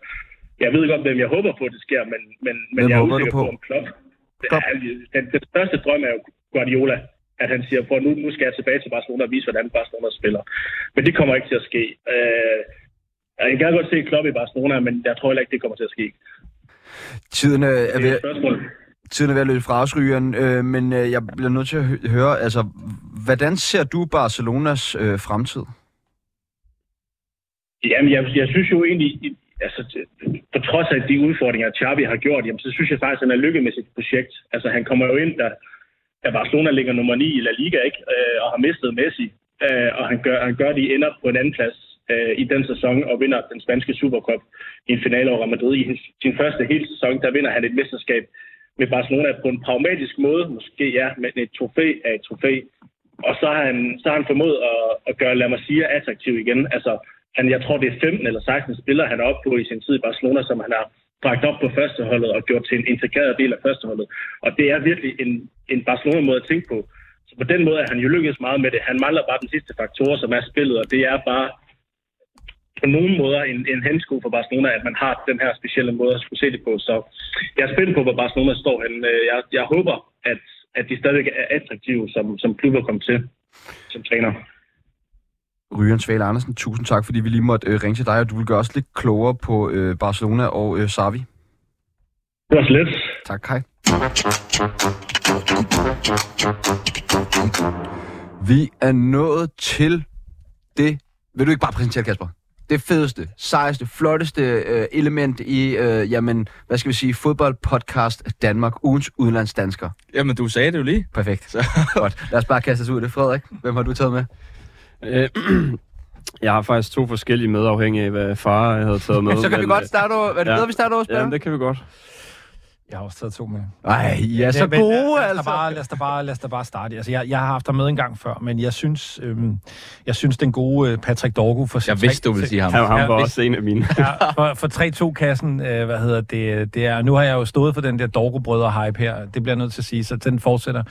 jeg ved godt, hvem jeg håber på, at det sker, men, men, men jeg er usikker på, på om Klopp. Klopp. Den, den største drøm er jo Guardiola at han siger, for nu, nu skal jeg tilbage til Barcelona og vise, hvordan Barcelona spiller. Men det kommer ikke til at ske. Øh, jeg kan godt se Klopp i Barcelona, men jeg tror heller ikke, det kommer til at ske. Tiden er, ved, tiden er ved at løbe fra os, Ryan, øh, men øh, jeg bliver nødt til at høre, altså, hvordan ser du Barcelonas øh, fremtid? Jamen, jeg, jeg synes jo egentlig, altså, på trods af de udfordringer, Xavi har gjort, jamen, så synes jeg faktisk, at han er lykket med sit projekt. Altså, han kommer jo ind, da, at Barcelona ligger nummer 9 i La Liga, ikke? Øh, og har mistet Messi. Øh, og han gør, han gør de ender på en anden plads øh, i den sæson og vinder den spanske Supercup i en finale over Madrid. I sin første hele sæson, der vinder han et mesterskab med Barcelona på en pragmatisk måde. Måske ja, med et trofæ af et trofæ. Og så har han, så har han formået at, at gøre La Masia attraktiv igen. Altså, han, jeg tror, det er 15 eller 16 spillere, han er oppe på i sin tid i Barcelona, som han har bragt op på førsteholdet og gjort til en integreret del af førsteholdet. Og det er virkelig en, en Barcelona-måde at tænke på. Så på den måde er han jo lykkedes meget med det. Han mangler bare den sidste faktor, som er spillet, og det er bare på nogen måder en, en hensko for Barcelona, at man har den her specielle måde at skulle se det på. Så jeg er spændt på, hvor Barcelona står hen. Øh, jeg, jeg håber, at, at de stadig er attraktive som, som klub at komme til som træner. Ryan Svale Andersen, tusind tak, fordi vi lige måtte øh, ringe til dig, og du vil gøre os lidt klogere på øh, Barcelona og øh, Savi. Det var slet. Tak, hej. Vi er nået til det... Vil du ikke bare præsentere Kasper? Det fedeste, sejeste, flotteste øh, element i, øh, jamen, hvad skal vi sige, fodboldpodcast Danmark, ugens udenlandsdansker. Jamen, du sagde det jo lige. Perfekt. Godt. Lad os bare kaste os ud i det. Frederik, hvem har du taget med? Øh, jeg har faktisk to forskellige med, afhængig af, hvad far jeg havde taget med. Så kan vi men, godt starte over. Er det ja. bedre, vi starter over, Ja, det kan vi godt. Jeg har også taget to med. Ej, I er så Men- gode, lad, altså. bare, lad, os da bare, lad os da bare starte. Altså, jeg, jeg har haft dig med en gang før, men jeg synes, øhm, jeg synes den gode øh, Patrick Dorgo for Jeg vidste, du ville sige ham. Han, han var hvis- også en af mine. ja, for, for 3-2-kassen, øh, hvad hedder det, det er, nu har jeg jo stået for den der Dorgo-brødre-hype her, det bliver jeg nødt til at sige, så den fortsætter.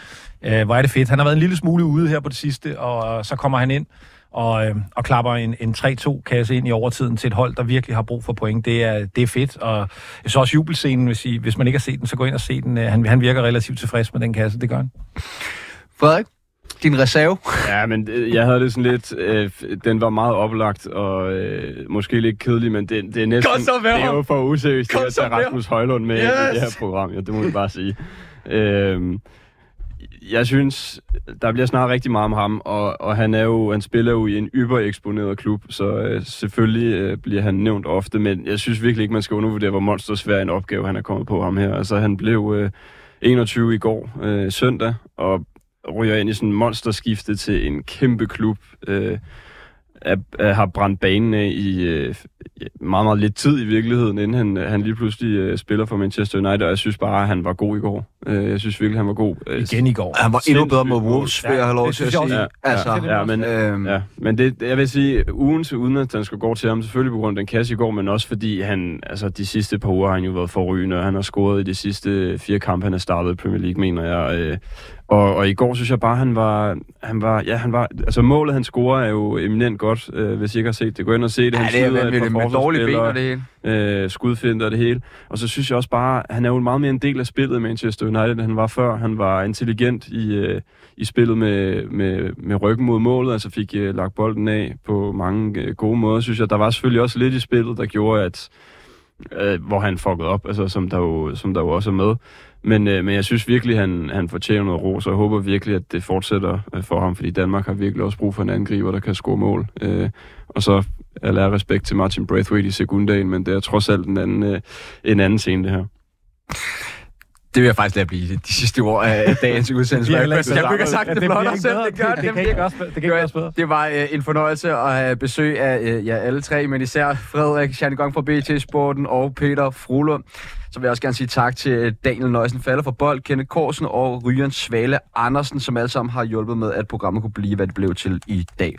Øh, hvor er det fedt. Han har været en lille smule ude her på det sidste, og så kommer han ind og, øh, og klapper en, en 3-2-kasse ind i overtiden til et hold, der virkelig har brug for point. Det er, det er fedt, og jeg synes også jubelscenen, hvis, I, hvis man ikke har set den, så gå ind og se den. Øh, Han, han virker relativt tilfreds med den kasse, det gør han. Frederik, din reserve. Ja, men det- jeg havde det sådan lidt... Øh, den var meget oplagt, og øh, måske lidt kedelig, men det, det er næsten... Så det er jo for useriøst at så tage Rasmus Højlund med Yes! i det her program. Ja, det må vi bare sige. Øh, jeg synes, der bliver snart rigtig meget om ham, og, og han er jo, han spiller jo i en ybereksponeret klub, så øh, selvfølgelig øh, bliver han nævnt ofte, men jeg synes virkelig ikke, man skal undervurdere, hvor monstersvær en opgave han er kommet på ham her. Altså, han blev øh, 21 i går, øh, søndag, og ryger ind i sådan en monsterskifte til en kæmpe klub, øh, er, er, har brændt banen af i øh, meget, meget lidt tid i virkeligheden, inden han, han lige pludselig øh, spiller for Manchester United, og jeg synes bare, at han var god i går. Øh, jeg synes virkelig, han var god. Øh, Igen i går. Han var endnu bedre Sindssygt Wolves, vil jeg have lov til at sige. også. Ja, Altså, ja, men, øhm, Ja, men det, jeg vil sige, ugen til uden at den skal gå til ham, selvfølgelig på grund af den kasse i går, men også fordi han, altså de sidste par uger har han jo været forrygende, og han har scoret i de sidste fire kampe, han har startet i Premier League, mener jeg. Øh, og, og i går synes jeg bare, han var, han var, ja, han var, altså målet han scorer er jo eminent godt, øh, hvis I ikke har set det. Gå ind og se det. Ja, Han det er vanvittigt par med dårlige ben og det hele. øh, skudfint og det hele. Og så synes jeg også bare, han er jo meget mere en del af spillet Manchester United, end han var før. Han var intelligent i, øh, i spillet med, med, med ryggen mod målet, altså fik øh, lagt bolden af på mange øh, gode måder, synes jeg. Der var selvfølgelig også lidt i spillet, der gjorde, at øh, hvor han fuckede op, altså, som, der jo, som der jo også er med. Men, øh, men jeg synes virkelig, han, han fortjener noget ros, og jeg håber virkelig, at det fortsætter øh, for ham, fordi Danmark har virkelig også brug for en angriber, der kan score mål. Øh, og så jeg respekt til Martin Braithwaite i sekundagen, men det er trods alt en anden, øh, en anden scene, det her. Det vil jeg faktisk lade blive de sidste ord af dagens udsendelse. ikke Jeg bedre. kunne ikke have sagt Ja, det det flottere selv. Det gør Det- det. kan ikke bedre. Det kan ikke gøres bedre. Det var øh, en fornøjelse at have besøg af øh, ja, alle tre, men især Frederik Schanigong fra BT Sporten og Peter Frulund. Så vil jeg også gerne sige tak til øh, Daniel Nøjsen Falder fra Bold, Kenneth Korsen og Ryan Svale Andersen, som alle sammen har hjulpet med, at programmet kunne blive, hvad det blev til i dag.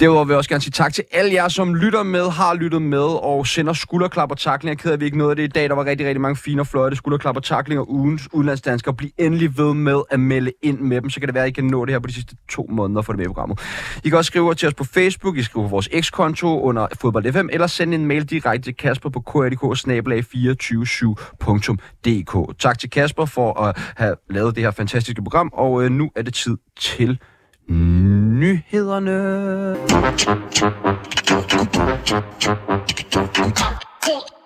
Derudover vil jeg også gerne sige tak til alle jer, som lytter med, har lyttet med og sender skulderklap og taklinger. Jeg er vi ikke nåede det i dag. Der var rigtig, rigtig mange fine og flotte skulderklap og taklinger ugens udenlandsdanskere. Bliv endelig ved med at melde ind med dem, så kan det være, at I kan nå det her på de sidste to måneder for det med i programmet. I kan også skrive til os på Facebook, I skriver på vores X-konto under fodbold FM, eller sende en mail direkte til Kasper på krdk dk. Tak til Kasper for at have lavet det her fantastiske program, og øh, nu er det tid til nyhederne. Puta.